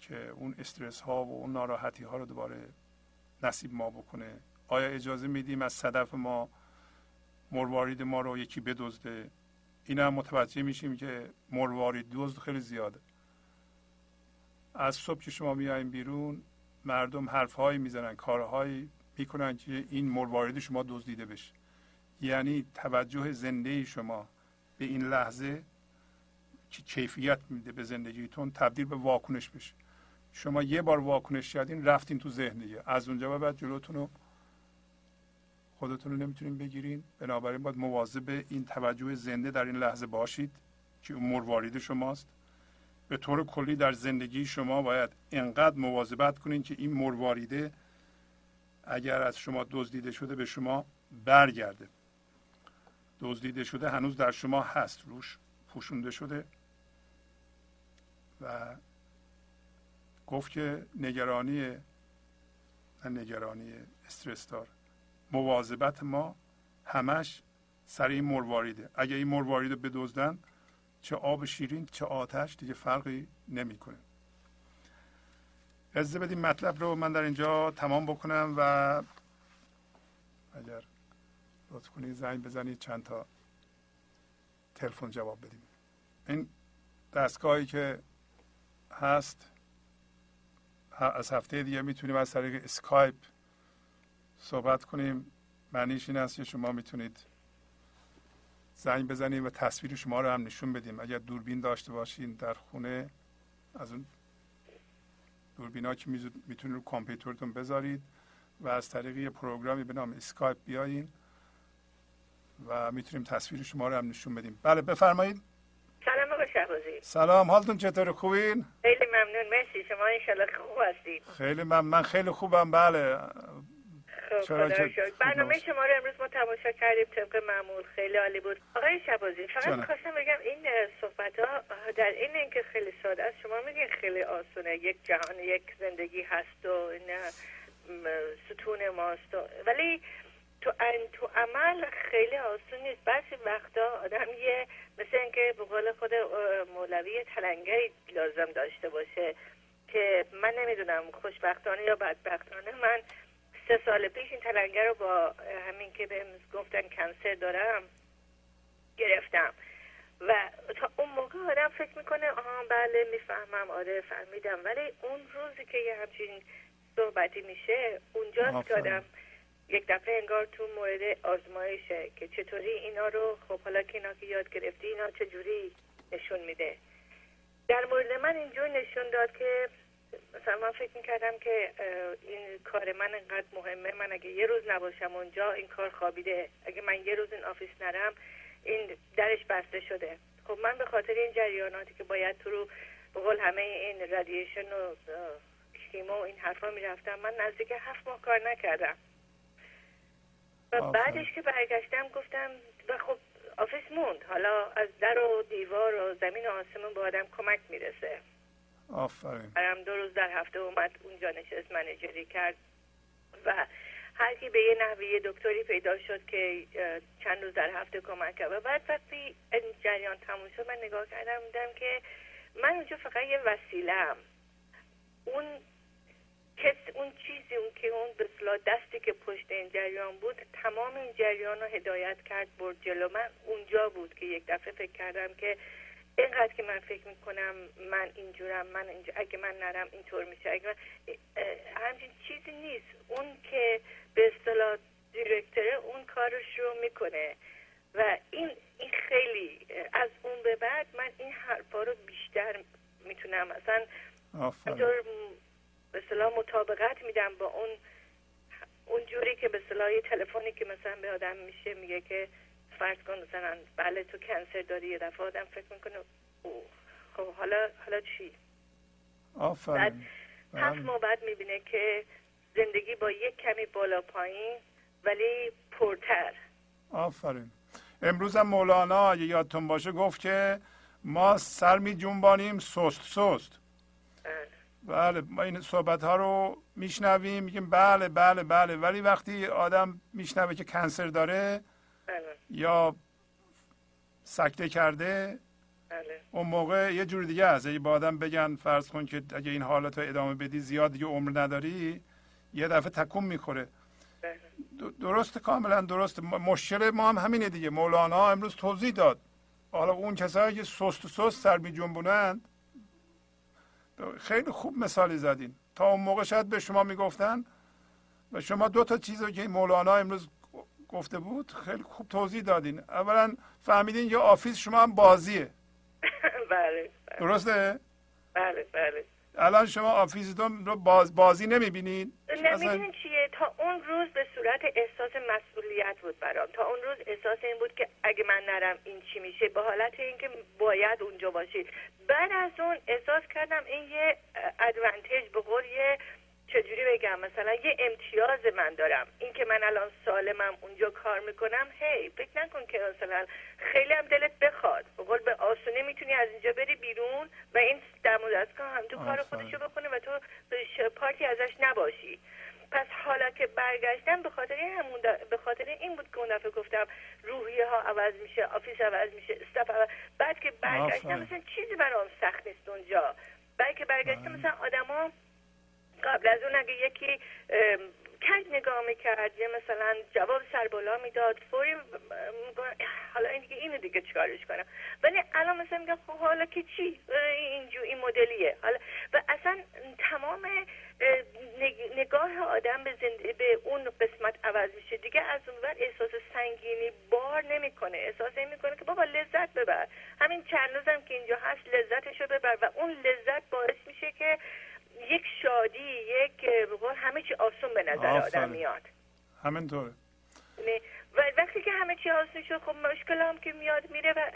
که اون استرس ها و اون ناراحتی ها رو دوباره نصیب ما بکنه؟ آیا اجازه میدیم از صدف ما مروارید ما رو یکی بدزده؟ این هم متوجه میشیم که مروارید دزد خیلی زیاده. از صبح که شما میایین بیرون مردم حرفهایی می‌زنن کارهایی می‌کنن که این مروارید شما دزدیده بشه. یعنی توجه زنده شما به این لحظه که کیفیت میده به زندگیتون تبدیل به واکنش بشه. شما یه بار واکنش کردین رفتین تو ذهن دیگه. از اونجا به بعد جلوتون رو خودتون رو نمی‌تونین بگیرین. بنابراین باید مواظب این توجه زنده در این لحظه باشید که اون مروارید شماست. به طور کلی در زندگی شما باید انقدر مواظبت کنین که این مرواریده اگر از شما دزدیده شده به شما برگرده. دزدیده شده هنوز در شما هست. روش پوشونده شده. و گفت که نگرانی نه نگرانی استرس دار. مواظبت ما همش سر این مرواریده اگه این مروارید رو بدزدن چه آب شیرین چه آتش دیگه فرقی نمی‌کنه. اجازه بدیم مطلب رو من در اینجا تمام بکنم و اگر لطف کنید زنگ بزنید چند تا تلفن جواب بدیم. این دستگاهی که هست از هفته دیگه می‌تونیم از طریق اسکایپ صحبت کنیم. معنیش این است که شما می‌تونید زنگ بزنید و تصویر شما رو هم نشون بدیم. اگر دوربین داشته باشین در خونه از اون دوربین ها که می‌تونید رو کامپیوترتون بذارید و از طریق یه پروگرامی به نام اسکایپ بیاین و می‌تونیم تصویر شما رو هم نشون بدیم. بله بفرمایید. سلام آقا شهبازی. سلام حالتون چطور خوبین؟ خیلی ممنون مرسی. شما انشالله خوب هستید. خیلی من من خیلی خوبم. بله خدا که- شکر. برنامه شما رو امروز ما تماشا کردیم طبق معمول. خیلی عالی بود. آقای شبازی فقط جانم. می‌خواستم بگم این صحبت ها در این اینکه خیلی ساده است شما میگین خیلی آسونه. یک جهان یک زندگی هست و این ستون ماست و- ولی تو ان تو عمل خیلی آسون نیست. بعضی وقتا آدم یه مثل اینکه به قول خود مولوی تلنگری لازم داشته باشه که من نمی‌دونم خوشبختانه یا بدبختانه من سه سال پیش این تلنگر رو با همین که بهم گفتن کنسر دارم گرفتم. و تا اون موقع آدم فکر می‌کنه آها بله می‌فهمم آره فهمیدم. ولی اون روزی که یه همچین صحبتی میشه اونجاست که. آدم یک دفعه انگار تو مورد آزمایشه که چطوری اینا رو خب حالا که اینا که یاد گرفتی اینا چجوری نشون میده. در مورد من اینجور نشون داد که مثلا من فکر می‌کردم که این کار من انقدر مهمه من اگه یه روز نباشم اونجا این کار خوابیده. اگه من یه روز این office نرم این درش بسته شده. خب من به خاطر این جریاناتی که باید تو رو به قول همه این radiation و chemo و این حرفا می‌رفتم من نزدیک هفت ماه کار نکردم. و. بعدش که برگشتم گفتم و خب office موند. حالا از در و دیوار و زمین و آسمون به آدم کمک می‌رسه. آفرین. هم دو روز در هفته اومد اونجا نشست manager ی کرد و هر کی به یه نحوه دکتری پیدا شد که چند روز در هفته کمک کرد. و بعد وقتی این جریان تموم شد من نگاه کردم دیدم که من اونجا فقط یه وسیلم اون کس اون چیزی اون که اون به دستی که پشت این جریان بود تمام این جریان رو هدایت کرد برد جلو. من اونجا بود که یک دفعه فکر کردم که اینقدر که من فکر می‌کنم من اینجورم من اینجا اگه من نرم اینطور میشه. اگه من همچین چیزی نیست. اون که به اصطلاح دیرکتره اون کارش رو می‌کنه. و این این خیلی از اون به بعد من این حرفا رو بیشتر می‌تونم. اصلا اینطور به اصطلاح مطابقت میدم با اون اون جوری که به اصطلاح تلفنی که مثلا به آدم میشه میگه که فرض کن مثلا بله تو کنسر داری یه دفعه آدم فکر می‌کنه او خب حالا حالا چی؟ آفرین. هفت ماه بعد می‌بینه که زندگی با یک کمی بالا پایین ولی پرتر. آفرین. امروز هم مولانا اگه یادتون باشه گفت که ما سر می جنبانیم سست سست. بله. بله ما این صحبت ها رو میشنویم میگیم بله بله بله. ولی وقتی آدم میشنوه که کنسر داره بله. یا سکته کرده؟ بله. اون موقع یه جور دیگه هست اگه با آدم بگن فرض کن که اگه این حالت رو ادامه بدی زیاد دیگه عمر نداری یه دفعه تکون می‌خوره. بله. درست کاملا درست. مشکل ما هم همینه دیگه. مولانا امروز توضیح داد. حالا اون کسایی که سست و سست سر بی جنبونند خیلی خوب مثالی زدین. تا اون موقع شاید به شما می‌گفتن و شما دو تا چیز رو که مولانا امروز گفته بود خیلی خوب توضیح دادین. اولا فهمیدین یه office شما هم بازیه. [laughs] بله, بله. درسته؟ بله بله. الان شما office تون رو باز بازی نمی‌بینید نمی‌دونین چیه؟ تا اون روز به صورت احساس مسئولیت بود برام. تا اون روز احساس این بود که اگه من نرم این چی میشه به حالت اینکه باید اونجا باشید. بعد از اون احساس کردم این یه ادوانتیج به یه چجوری بگم؟ مثلا یه امتیاز من دارم. این که من الان سالمم اونجا کار می‌کنم هی فکر نکن که مثلا خیلی هم دلت بخواد. بقول به آسونه می‌تونی از اینجا بری بیرون و این دم دستگاه هم تو کار خودشو بکنه و تو پارتی ازش نباشی. پس حالا که برگشتم به خاطر همون به خاطر این بود که اون دفعه گفتم روحیه ها عوض میشه office عوض میشه staff عوض بعد که برگشتم مثلا چیزی برام سخت نیست اونجا. بعد که برگشتم مثلا آدما قبل از اون اگه یکی کج نگاه می‌کرد یا مثلا جواب سربالا می‌داد فوری حالا این دیگه اینو دیگه چیکارش کنم؟ ولی الان مثلا میگم خب حالا که چی؟ اینجور این مدلیه. حالا و اصلا تمام نگاه آدم به, زنده به اون قسمت عوض میشه. دیگه از اون احساس سنگینی بار نمی‌کنه. احساس این می‌کنه که بابا لذت ببر. همین چند روزم که اینجا هست لذتشو ببر. و اون لذت باعث میشه که یک شادی یک همه چی آسون به نظر آدم میاد. همینطوره. و وقتی که همه چی آسون شد خب مشکل هم که میاد میره و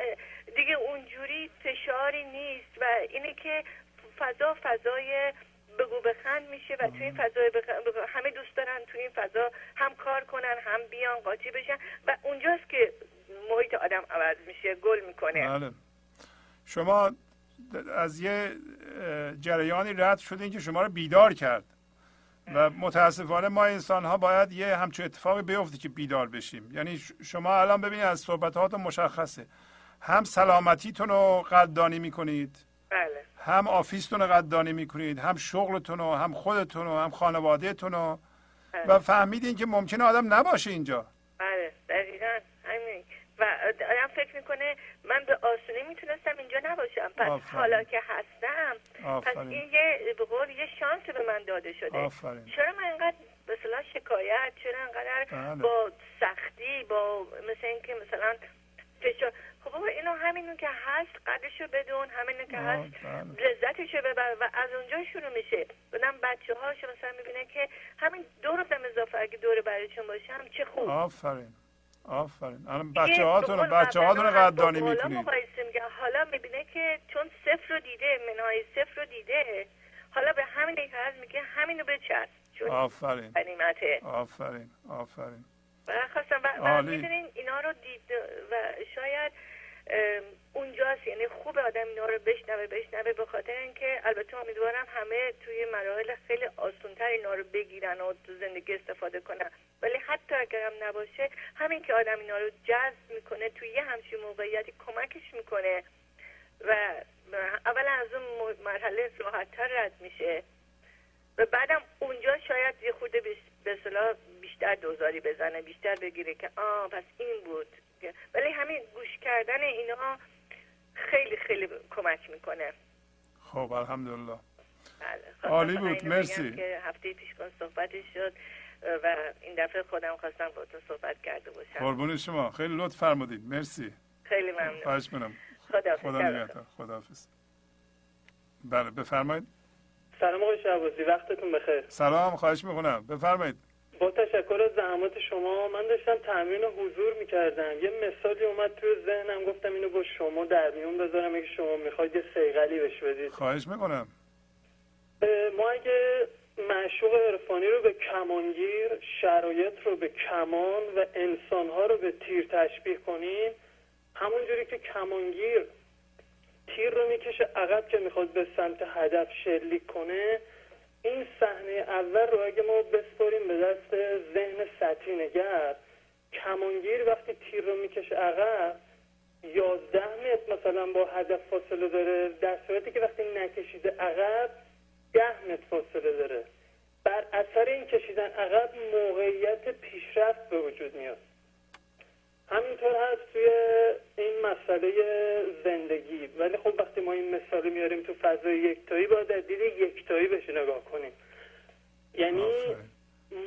دیگه اونجوری فشاری نیست و اینه که فضا فضای بگو بخند میشه و توی این فضای همه دوست دارن توی این فضا هم کار کنن هم بیان قاطی بشن و اونجاست که محیط آدم عوض میشه گل می‌کنه. بله. شما از یه جریانی رد شده که شما رو بیدار کرد. و متاسفانه ما انسان ها باید یه همچون اتفاقی بیفته که بیدار بشیم. یعنی شما الان ببینید از صحبتات مشخصه. هم سلامتیتون رو قدردانی می‌کنید. بله. هم آفیستون رو قدردانی می‌کنید. هم شغلتون رو هم خودتون رو هم خانوادهتون رو. بله. و فهمیدین که ممکنه آدم نباشه اینجا. بله. دقیقا. همین. و آدم فکر می‌کنه من به آسونی می‌تونستم اینجا نباشم پس آفرین. حالا که هستم آفرین. پس این یه به قول یه شانس به من داده شده آفرین. چرا من اینقدر مثلا شکایت چرا اینقدر بله. با سختی با مثل اینکه مثلا فشار خب بابا اینو همینو که هست قدرشو بدون همینو که هست بله. لذتشو ببر و از اونجا شروع میشه بودم بچه هاشو مثلا می‌بینه که همین دور اضافه اگه دور برایشون باشه هم چه خوب آفرین آفرین. الان بچه هاتون بچه هاتون قدردانی می‌کنید. حالا می‌بینه که چون صفر رو دیده منهای صفر رو دیده. حالا به همین هست میگه همینو بچست. چون آفرین. آفرین. آفرین. و خواستم و, می‌دونین اینا رو دید و شاید اونجاست یعنی خوب آدم اینا رو بشنوه بشنوه به خاطر اینکه البته امیدوارم همه توی مراحل خیلی آسونتر اینا رو بگیرن و تو زندگی استفاده کنن. ولی حتی اگر هم نباشه همین که آدم اینا رو جذب می‌کنه توی یه همچین موقعیتی کمکش می‌کنه و اولا از اون مرحله راحتتر رد میشه و بعدم اونجا شاید یه خورده به صلاح بیشتر دوزاری بزنه بیشتر بگیره که آه پس این بود. ولی همین گوش کردن اینا خیلی خیلی کمک می‌کنه. خب الحمدلله. بله. عالی بود. مرسی. که هفته پیش کن صحبتی شد و این دفعه خودم خواستم با تو صحبت کرده باشم. قربون شما. خیلی لطف فرمودید. مرسی. خیلی ممنون. خواهش می‌کنم. خدا خدا نگهدار. خداحافظ. بله بفرمایید. سلام آقای شعبازی وقتتون بخیر. سلام. خواهش می‌کنم. بفرمایید. با تشکر از زحمات شما من داشتم تامین حضور می‌کردم. یه مثالی اومد توی ذهنم گفتم اینو با شما در میون بذارم اگه شما می‌خواید یه سیغلی بهش بدید. خواهش می‌کنم. ما اگه معشوق عرفانی رو به کمانگیر شرایط رو به کمان و انسانها رو به تیر تشبیه کنیم همونجوری که کمانگیر تیر رو می‌کشه عقب که می‌خواد به سمت هدف شلیک کنه این صحنه اول رو اگه ما بسپاریم به دست ذهن سطحی نگر کمانگیر وقتی تیر رو می‌کشه عقب یازده متر مثلا با هدف فاصله داره. در صورتی که وقتی نکشیده عقب ده متر فاصله داره. بر اثر این کشیدن عقب موقعیت پیشرفت به وجود میاد. همینطور هست توی این مسئله زندگی. ولی خب وقتی ما این مثال میاریم تو فضای یکتایی باید در دید یکتایی بهش نگاه کنیم. یعنی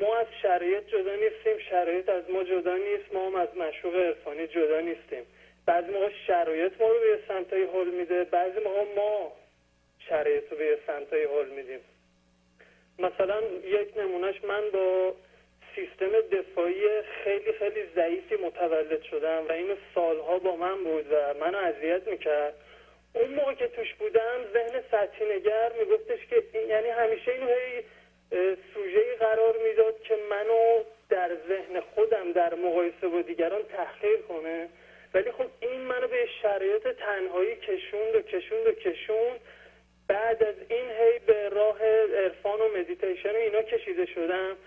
ما از شرایط جدا نیستیم شرایط از ما جدا نیست ما هم از مشروع عرفانی جدا نیستیم. بعضی موقع شرایط ما رو به سمتایی حل میده بعضی موقع ما شرایط رو به سمتایی حل میدیم. مثلا یک نمونهش من با سیستم دفاعی خیلی خیلی ضعیفی متولد شدم و این سالها با من بود و منو اذیت می‌کرد. اون موقع که توش بودم ذهن سطحی نگر میگفتش که یعنی همیشه اینو هی سوژه قرار می‌داد که منو در ذهن خودم در مقایسه با دیگران تحقیر کنه. ولی خب این منو به شرایط تنهایی کشوند و کشوند و کشوند. بعد از این هی به راه عرفان و مدیتیشن و اینا کشیده شدم.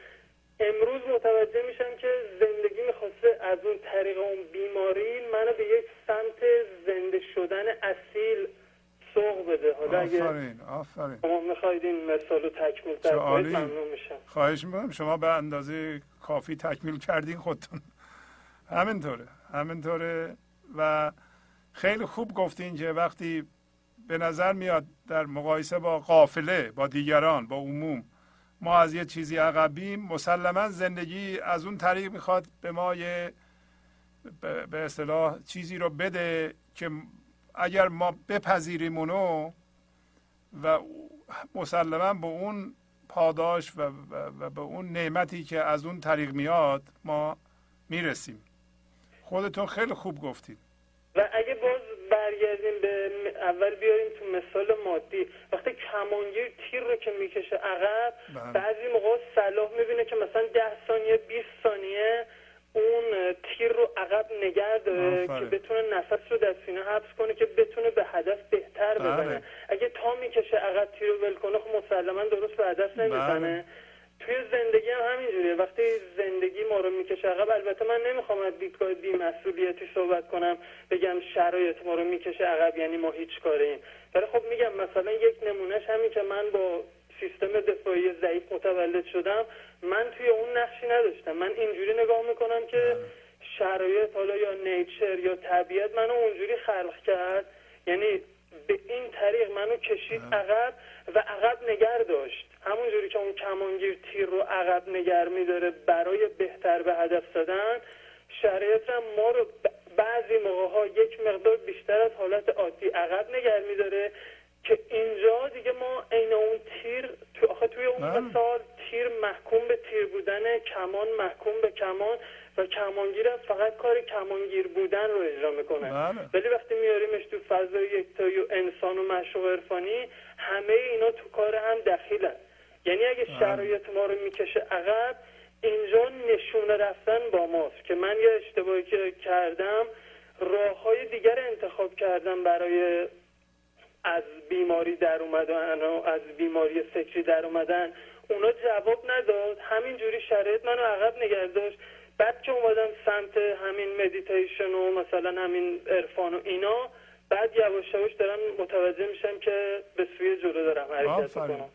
امروز متوجه میشم که زندگی می‌خواسته از اون طریق اون بیماری منو به یک سمت زنده شدن اصیل سوق بده. حالا آفرین آفرین. شما می‌خواید این مثال رو تکمیل در ممنون میشم. خواهش می‌کنم. شما به اندازه کافی تکمیل کردین خودتون. همینطوره همینطوره و خیلی خوب گفتین که وقتی به نظر میاد در مقایسه با قافله با دیگران با عموم ما از یه چیزی عقبیم. مسلما زندگی از اون طریق می‌خواد به ما یه به اصطلاح چیزی رو بده که اگر ما بپذیریم اونو و مسلما به اون پاداش و, و به اون نعمتی که از اون طریق میاد ما می‌رسیم. خودتون خیلی خوب گفتید. به اول بیاریم تو مثال مادی وقتی کمانگیر تیر رو که می‌کشه عقب بله. بعضی موقع صلاح می‌بینه که مثلا ده ثانیه 20 ثانیه اون تیر رو عقب نگه داره که بتونه نفس رو در سینه حبس کنه که بتونه به هدف بهتر. بزنه اگه تا می‌کشه عقب تیر رو ول کنه خب مسلما درست به هدف نمی‌زنه بله. توی زندگی هم همینجوریه. وقتی زندگی ما رو می‌کشه عقب البته من نمی‌خوام از دیدگاه بیمسئولیتی صحبت کنم بگم شرایط ما رو می‌کشه عقب یعنی ما هیچ کاریم ولی خب میگم مثلا یک نمونهش همین که من با سیستم دفاعی ضعیف متولد شدم من توی اون نقشی نداشتم. من اینجوری نگاه می‌کنم که شرایط حالا یا نیچر یا طبیعت منو اونجوری خلق کرد. یعنی به این طریق منو کشید عقب و عقب نگر داشت. همونجوری که اون کمانگیر تیر رو عقب نگر میداره برای بهتر به هدف زدن شرایط هم ما رو بعضی موقع ها یک مقدار بیشتر از حالت عادی عقب نگر میداره که اینجا دیگه ما عین اون تیر تو آخه توی اون مثال تیر محکوم به تیر بودن کمان محکوم به کمان و کمانگیر هم فقط کار کمانگیر بودن رو اجرا می‌کنه. ولی وقتی میاریمش تو فضای یکتایی و انسان و مشروع عرفانی همه اینا تو کار هم دخیلن. یعنی اگه شرایط ما رو می‌کشه عقب اینجا نشونه رفتن با ماست که من یه اشتباهی که کردم راه های دیگر انتخاب کردم برای از بیماری در اومدن و از بیماری فکری در اومدن. اونا جواب نداد. همینجوری شرایط منو عقب نگه داشت. بعد که اومدم سمت همین مدیتیشن و مثلا همین عرفان و اینا بعد یواش یواش دارم متوجه میشم که به سوی جلو دارم حرکت کنم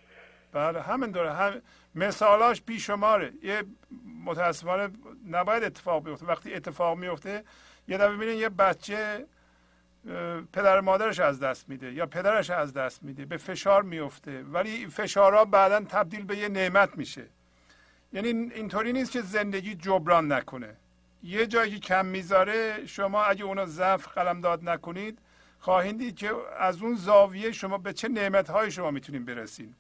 بله همین داره هم مثالاش بیشماره. یه متاسفانه نباید اتفاق بیفته. وقتی اتفاق میفته یه دفعه ببینید یه بچه پدر مادرش از دست میده یا پدرش از دست میده به فشار میفته. ولی فشارها بعدا تبدیل به یه نعمت میشه. یعنی اینطوری نیست که زندگی جبران نکنه. یه جایی که کم می‌ذاره شما اگه اونو ضعف قلم داد نکنید خواهید دید که از اون زاویه شما به چه نعمت های شما می‌تونید برسید.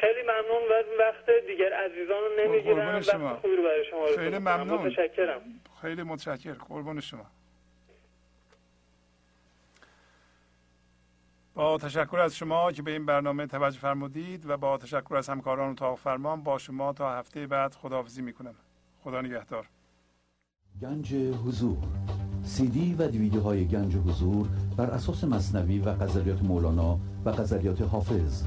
خیلی ممنون و وقت دیگر عزیزان رو نمی‌گیرم. وقت خوبی رو برای شما خیلی ممنون. متشکرم. خیلی متشکر قربان شما. با تشکر از شما که به این برنامه توجه فرمودید و با تشکر از همکاران اتاق فرمان با شما تا هفته بعد خداحافظی می‌کنم. خدا نگهدار. گنج حضور. سی دی و دیویدیو های گنج حضور بر اساس مصنوی و غزلیات مولانا و غزلیات حافظ.